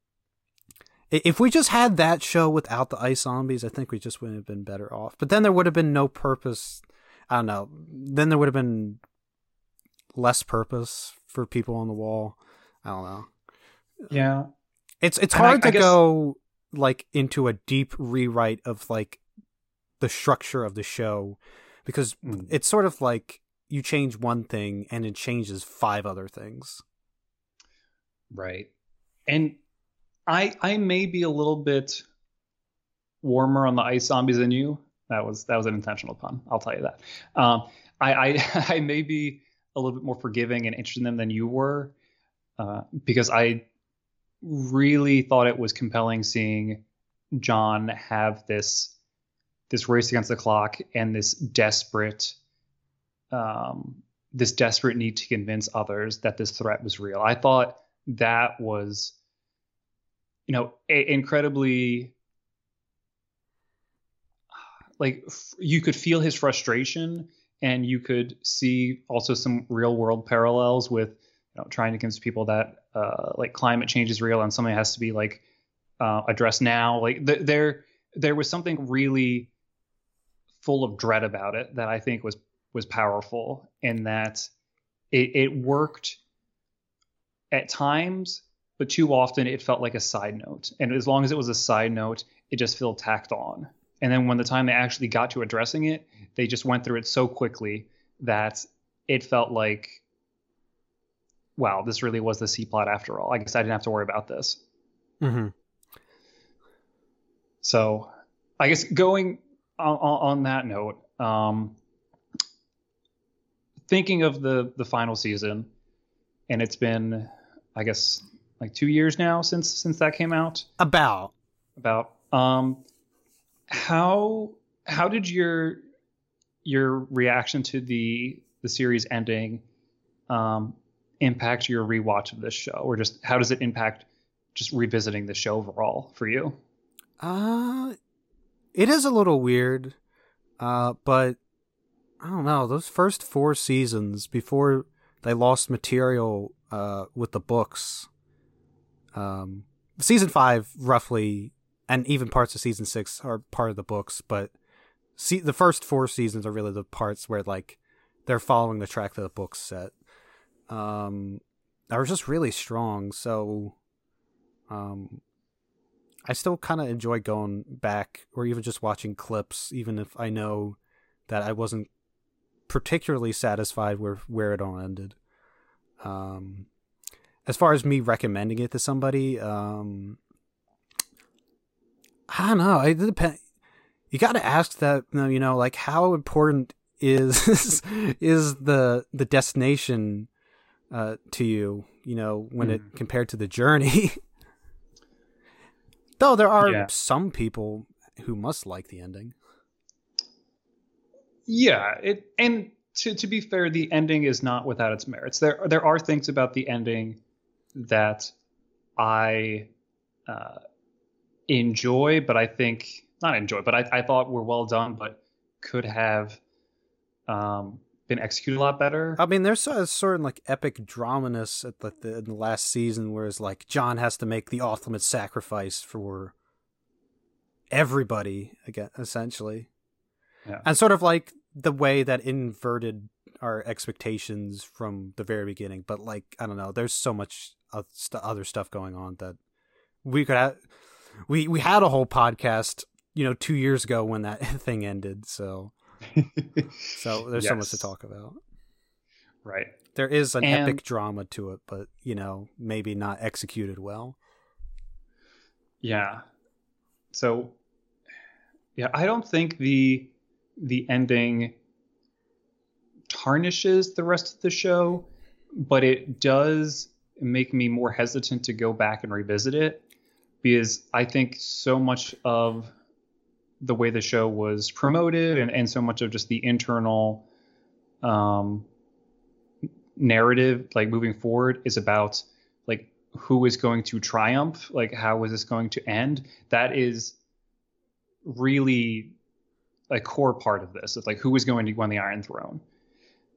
if we just had that show without the ice zombies, I think we just wouldn't have been better off. But then there would have been no purpose. I don't know. Then there would have been less purpose for people on the wall. I don't know. Yeah. It's it's hard I, to I guess... go like into a deep rewrite of like the structure of the show because mm. it's sort of like you change one thing and it changes five other things. Right. And I I may be a little bit warmer on the ice zombies than you. That was that was an intentional pun. I'll tell you that. Um, I, I I may be a little bit more forgiving and interested in them than you were, uh, because I really thought it was compelling seeing Jon have this this race against the clock and this desperate um, this desperate need to convince others that this threat was real. I thought that was you know a- incredibly like f- you could feel his frustration and you could see also some real world parallels with you know, trying to convince people that uh, like climate change is real and something has to be like uh, addressed now like th- there there was something really full of dread about it that I think was was powerful in that it, it worked at times, but too often it felt like a side note. And as long as it was a side note, it just felt tacked on. And then when the time they actually got to addressing it, they just went through it so quickly that it felt like, wow, this really was the C plot after all. I guess I didn't have to worry about this. Mm-hmm. So I guess going on, on that note, um, thinking of the the final season, and it's been, I guess, like two years now since since that came out. About about um, how how did your your reaction to the the series ending um, impact your rewatch of this show, or just how does it impact just revisiting the show overall for you? Uh, it is a little weird, uh, but I don't know. Those first four seasons before they lost material uh, with the books, um, season five roughly, and even parts of season six are part of the books, but see, the first four seasons are really the parts where like they're following the track that the books set. Um, that was just really strong. So, um, I still kind of enjoy going back or even just watching clips, even if I know that I wasn't particularly satisfied with where it all ended. Um, as far as me recommending it to somebody, um, I don't know. It depends. You got to ask that, you know, like how important is is the the destination uh, to you? You know, when mm. it hmm. compared to the journey. Though there are yeah. some people who must like the ending. Yeah, it and to to be fair, the ending is not without its merits. There there are things about the ending that I uh, enjoy, but I think not enjoy, but I, I thought were well done, but could have um, been executed a lot better. I mean, there's a certain like epic dramaness at the, the, in the last season, whereas like Jon has to make the ultimate sacrifice for everybody again, essentially, yeah. and sort of like the way that inverted our expectations from the very beginning. But like, I don't know, there's so much other stuff going on that we could have. We we had a whole podcast, you know, two years ago when that thing ended. So so there's yes. so much to talk about. Right. There is an and, epic drama to it, but you know, maybe not executed well. Yeah. So yeah, I don't think the the ending tarnishes the rest of the show, but it does make me more hesitant to go back and revisit it because I think so much of the way the show was promoted and, and so much of just the internal um, narrative like moving forward is about like who is going to triumph like how is this going to end? That is really a core part of this. It's like who is going to win the iron throne?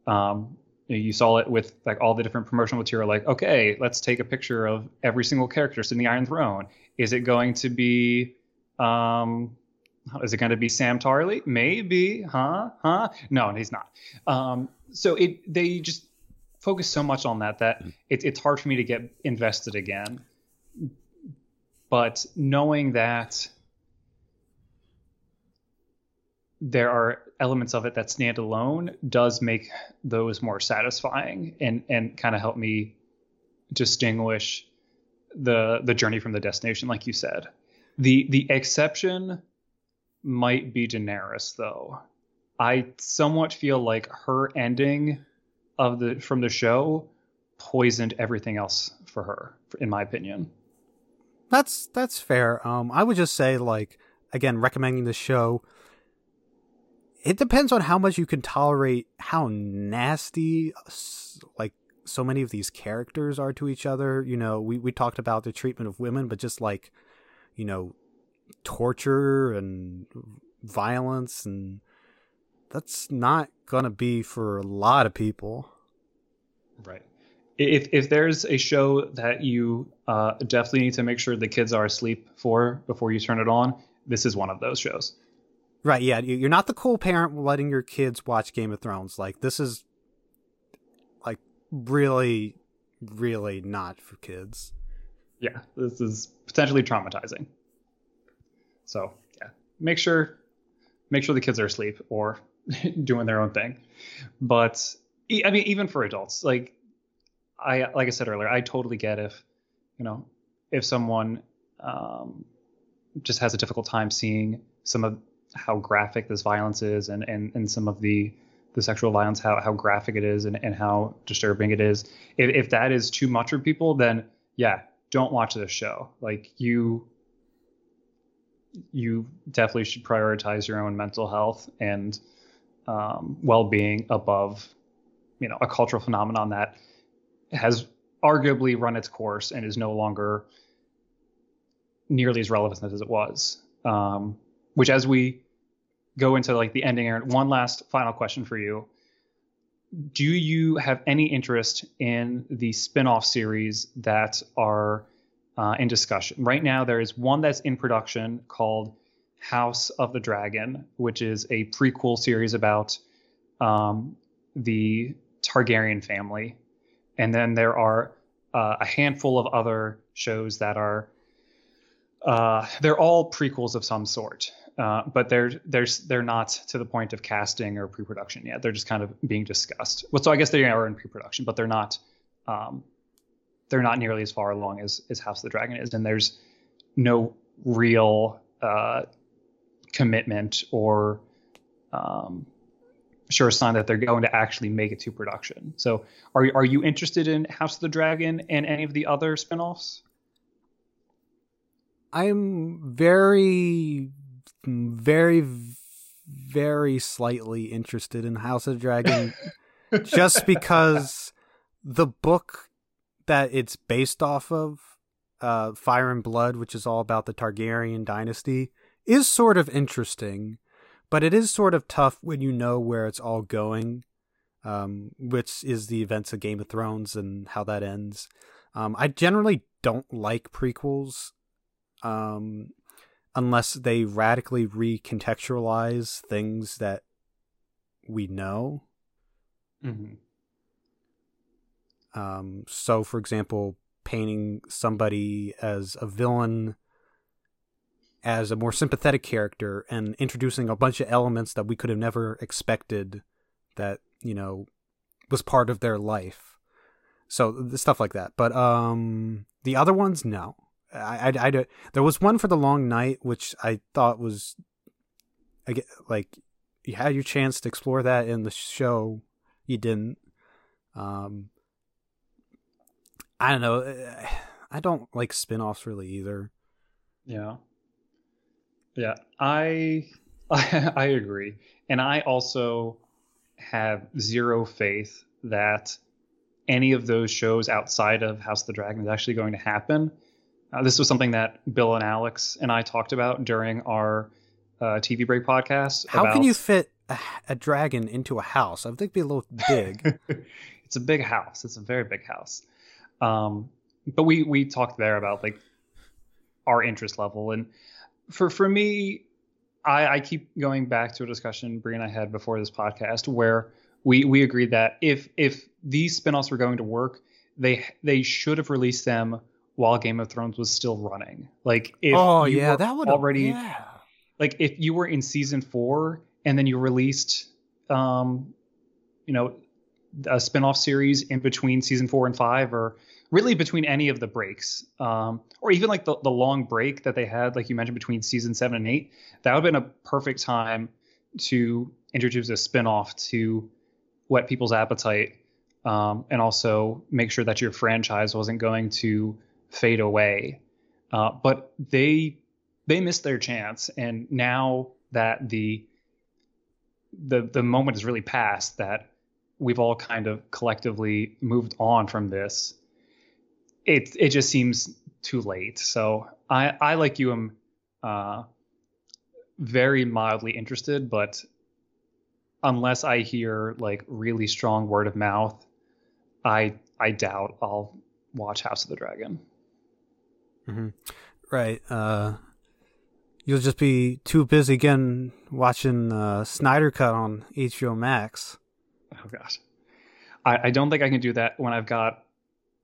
Um, you saw it with like all the different promotional material like okay let's take a picture of every single character sitting the iron throne. Is it going to be um is it going to be Sam Tarly? Maybe, huh? Huh? No, he's not. Um, so it they just focus so much on that that it, it's hard for me to get invested again. But knowing that there are elements of it that stand alone does make those more satisfying and and kind of help me distinguish the the journey from the destination like you said the the exception might be Daenerys though. I somewhat feel like her ending of the from the show poisoned everything else for her, in my opinion. That's that's fair. Um, I would just say like again, recommending the show. It depends on how much you can tolerate how nasty like so many of these characters are to each other. You know, we we talked about the treatment of women, but just like you know torture and violence and that's not gonna be for a lot of people. Right. If if there's a show that you uh, definitely need to make sure the kids are asleep for before you turn it on this is one of those shows. Right yeah you're not the cool parent letting your kids watch game of thrones. Like this is like really really not for kids. Yeah this is potentially traumatizing so yeah, make sure make sure the kids are asleep or doing their own thing. But I mean, even for adults, like I like I said earlier, I totally get if you know if someone um, just has a difficult time seeing some of how graphic this violence is and and, and some of the the sexual violence how how graphic it is and, and how disturbing it is. If, if that is too much for people then yeah don't watch this show. Like you you definitely should prioritize your own mental health and um, well-being above, you know, a cultural phenomenon that has arguably run its course and is no longer nearly as relevant as it was. Um, which, as we go into like the ending, Aaron, one last final question for you. Do you have any interest in the spin-off series that are uh, in discussion? Right now, there is one that's in production called House of the Dragon, which is a prequel series about um, the Targaryen family. And then there are uh, a handful of other shows that are uh, they're all prequels of some sort, uh, but they're they're they're not to the point of casting or pre-production yet. They're just kind of being discussed. Well, so I guess they are in pre-production, but they're not um, they're not nearly as far along as as House of the Dragon is, and there's no real uh, commitment or um, sure sign that they're going to actually make it to production. So, are are you interested in House of the Dragon and any of the other spinoffs? I'm very, very, very slightly interested in House of the Dragon, just because the book that it's based off of, uh, Fire and Blood, which is all about the Targaryen dynasty, is sort of interesting, but it is sort of tough when you know where it's all going, um, which is the events of Game of Thrones and how that ends. Um, I generally don't like prequels um, unless they radically recontextualize things that we know. Mm-hmm. Um, so, for example, painting somebody as a villain as a more sympathetic character and introducing a bunch of elements that we could have never expected that, you know, was part of their life. So, stuff like that. But um the other ones no. I, I, I, there was one for the long night, which I thought was, I get, like, you had your chance to explore that in the show, you didn't. Um, I don't know. I don't like spin-offs really either. Yeah. Yeah, I, I I agree. And I also have zero faith that any of those shows outside of House of the Dragon is actually going to happen. Uh, this was something that Bill and Alex and I talked about during our uh, TV break podcast. How about... can you fit a, a, dragon into a house? I think it'd be a little big. it's a big house. It's a very big house. Um, but we we talked there about like our interest level, and for for me, I, I keep going back to a discussion Brie and I had before this podcast where we we agreed that if if these spinoffs were going to work, they they should have released them while Game of Thrones was still running. Like if oh yeah, that would already yeah. like if you were in season four and then you released um you know a spin-off series in between season four and five or really between any of the breaks um or even like the, the long break that they had like you mentioned between season seven and eight that would have been a perfect time to introduce a spin-off to whet people's appetite um, and also make sure that your franchise wasn't going to fade away. Uh, but they they missed their chance, and now that the the the moment is really past, that we've all kind of collectively moved on from this, it it just seems too late. So I I like you am uh, very mildly interested, but unless I hear like really strong word of mouth, I I doubt I'll watch House of the Dragon. Mm-hmm. Right. Uh, you'll just be too busy again watching uh, Snyder Cut on HBO Max. Oh gosh, I, I don't think I can do that when I've got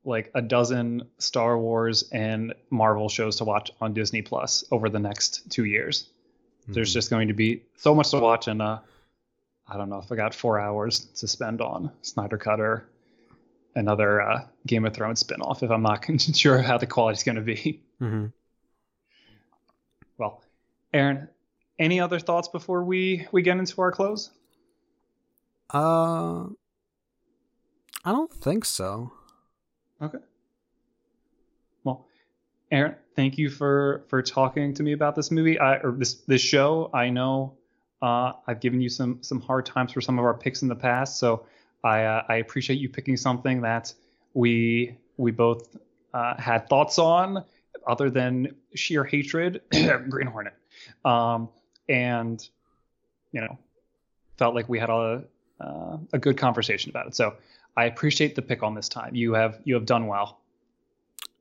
like a dozen Star Wars and Marvel shows to watch on Disney Plus over the next two years. Mm-hmm. There's just going to be so much to watch, and uh, I don't know if I got four hours to spend on Snyder Cut or another uh, Game of Thrones spinoff if I'm not sure how the quality's going to be. Mm-hmm. Well, Aaron, any other thoughts before we we get into our close? Uh, I don't think so. Okay. Well, Aaron, thank you for for talking to me about this movie. I or this this show. I know Uh, I've given you some some hard times for some of our picks in the past, so I uh, I appreciate you picking something that we we both uh, had thoughts on, other than sheer hatred. Green Hornet, um, and you know, felt like we had a uh, a good conversation about it. So I appreciate the pick on this time. You have you have done well.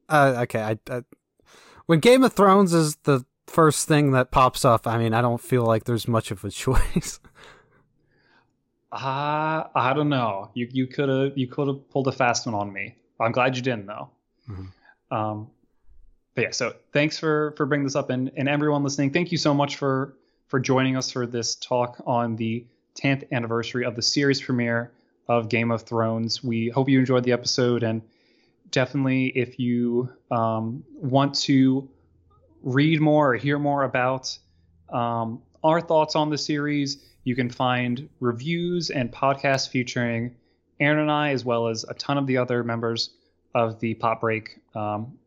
Uh, okay, I, I, when Game of Thrones is the first thing that pops up, I mean, I don't feel like there's much of a choice. Uh, I don't know. You you could have you could have pulled a fast one on me. I'm glad you didn't though. Mm-hmm. Um, but yeah, so thanks for for bringing this up, and and everyone listening, thank you so much for for joining us for this talk on the 10th anniversary of the series premiere of Game of Thrones. We hope you enjoyed the episode, and definitely if you um, want to read more or hear more about um, our thoughts on the series, you can find reviews and podcasts featuring Aaron and I, as well as a ton of the other members of the Pop Break um,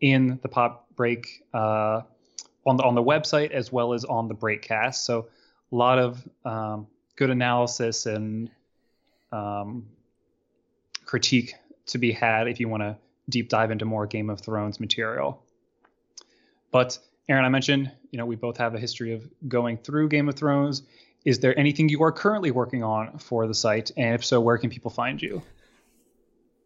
in the Pop Break uh, on the on the website as well as on the Breakcast. So a lot of um, good analysis and um, critique to be had if you want to deep dive into more Game of Thrones material. But Aaron, I mentioned, you know, we both have a history of going through Game of Thrones. Is there anything you are currently working on for the site? And if so, where can people find you?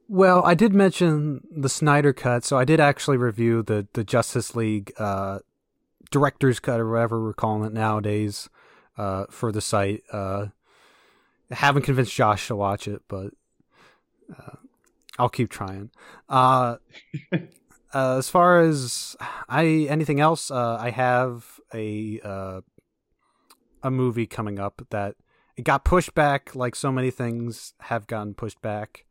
Well, I did mention the Snyder Cut, so I did actually review the the Justice League uh, director's cut or whatever we're calling it nowadays uh, for the site. Uh, I haven't convinced Josh to watch it, but uh, I'll keep trying. Uh, uh, as far as I anything else, uh, I have a uh, a movie coming up that it got pushed back, like so many things have gotten pushed back.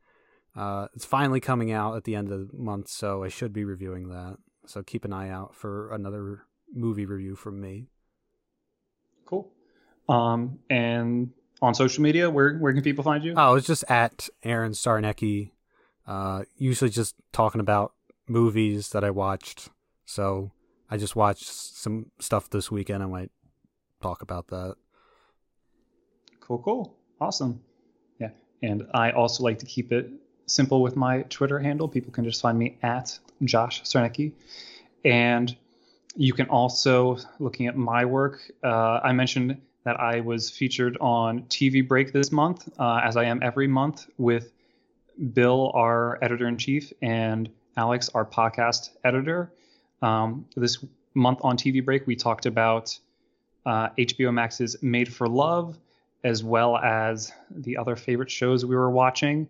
Uh, it's finally coming out at the end of the month, so I should be reviewing that. So keep an eye out for another movie review from me. Cool. Um, and on social media, where where can people find you? Oh, it's just at Aaron Sarnecki. Uh, usually just talking about movies that I watched. So I just watched some stuff this weekend. I might talk about that. Cool, cool. Awesome. Yeah. And I also like to keep it simple with my Twitter handle. People can just find me at Josh Sarnecki. And you can also, looking at my work, uh, I mentioned that I was featured on TV Break this month, uh, as I am every month, with Bill, our editor in chief, and Alex, our podcast editor. Um, this month on TV Break, we talked about uh, HBO Max's Made for Love, as well as the other favorite shows we were watching.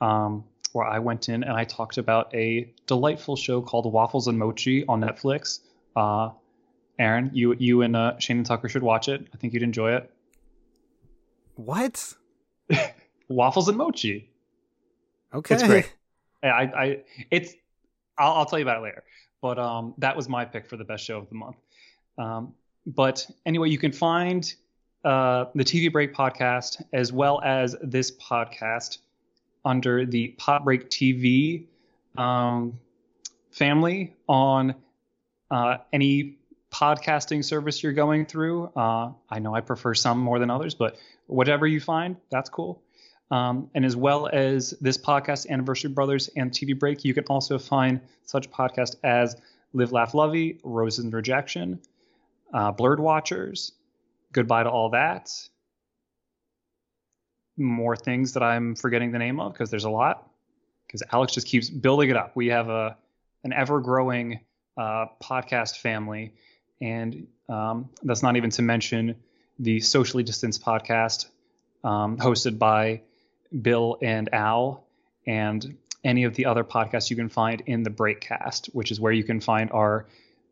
Um, where I went in and I talked about a delightful show called Waffles and Mochi on Netflix. Uh, Aaron, you you and uh, Shane and Tucker should watch it. I think you'd enjoy it. What? Waffles and Mochi. Okay. It's great. I, I it's I'll, I'll tell you about it later. But um, that was my pick for the best show of the month. Um, but anyway, you can find uh, the TV Break podcast as well as this podcast under the Pop Break TV um, family on uh, any podcasting service you're going through. Uh, I know I prefer some more than others, but whatever you find, that's cool. Um, and as well as this podcast, Anniversary Brothers and TV Break, you can also find such podcasts as Live, Laugh, Lovey, Roses and Rejection, uh, Blurred Watchers, Goodbye to All That, more things that I'm forgetting the name of because there's a lot. Because Alex just keeps building it up. We have a an ever growing uh, podcast family, and um, that's not even to mention the socially distanced podcast um, hosted by Bill and Al, and any of the other podcasts you can find in the Breakcast, which is where you can find our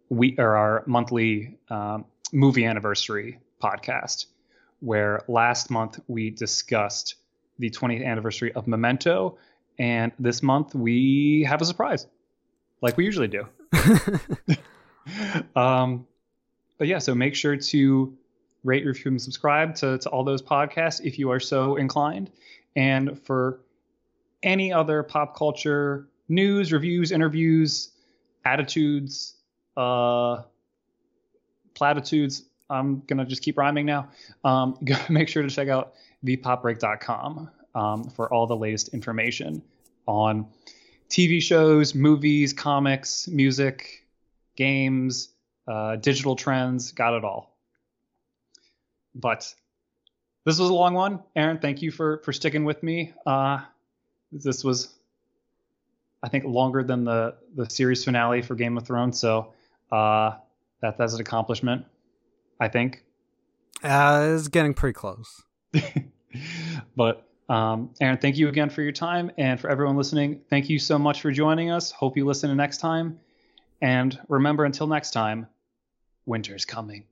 we or our monthly um, movie anniversary podcast, where last month we discussed the 20th anniversary of Memento, and this month we have a surprise, like we usually do. um, but yeah, so make sure to rate, review, and subscribe to, to all those podcasts if you are so inclined. And for any other pop culture news, reviews, interviews, attitudes, uh, platitudes, I'm gonna just keep rhyming now. Um, make sure to check out thepopbreak.com um, for all the latest information on TV shows, movies, comics, music, games, uh, digital trends. Got it all. But this was a long one, Aaron. Thank you for for sticking with me. Uh, this was, I think, longer than the the series finale for Game of Thrones. So uh, that that's an accomplishment. I think. Uh, it's getting pretty close. but um, Aaron, thank you again for your time, and for everyone listening, thank you so much for joining us. Hope you listen to next time, and remember, until next time, winter's coming.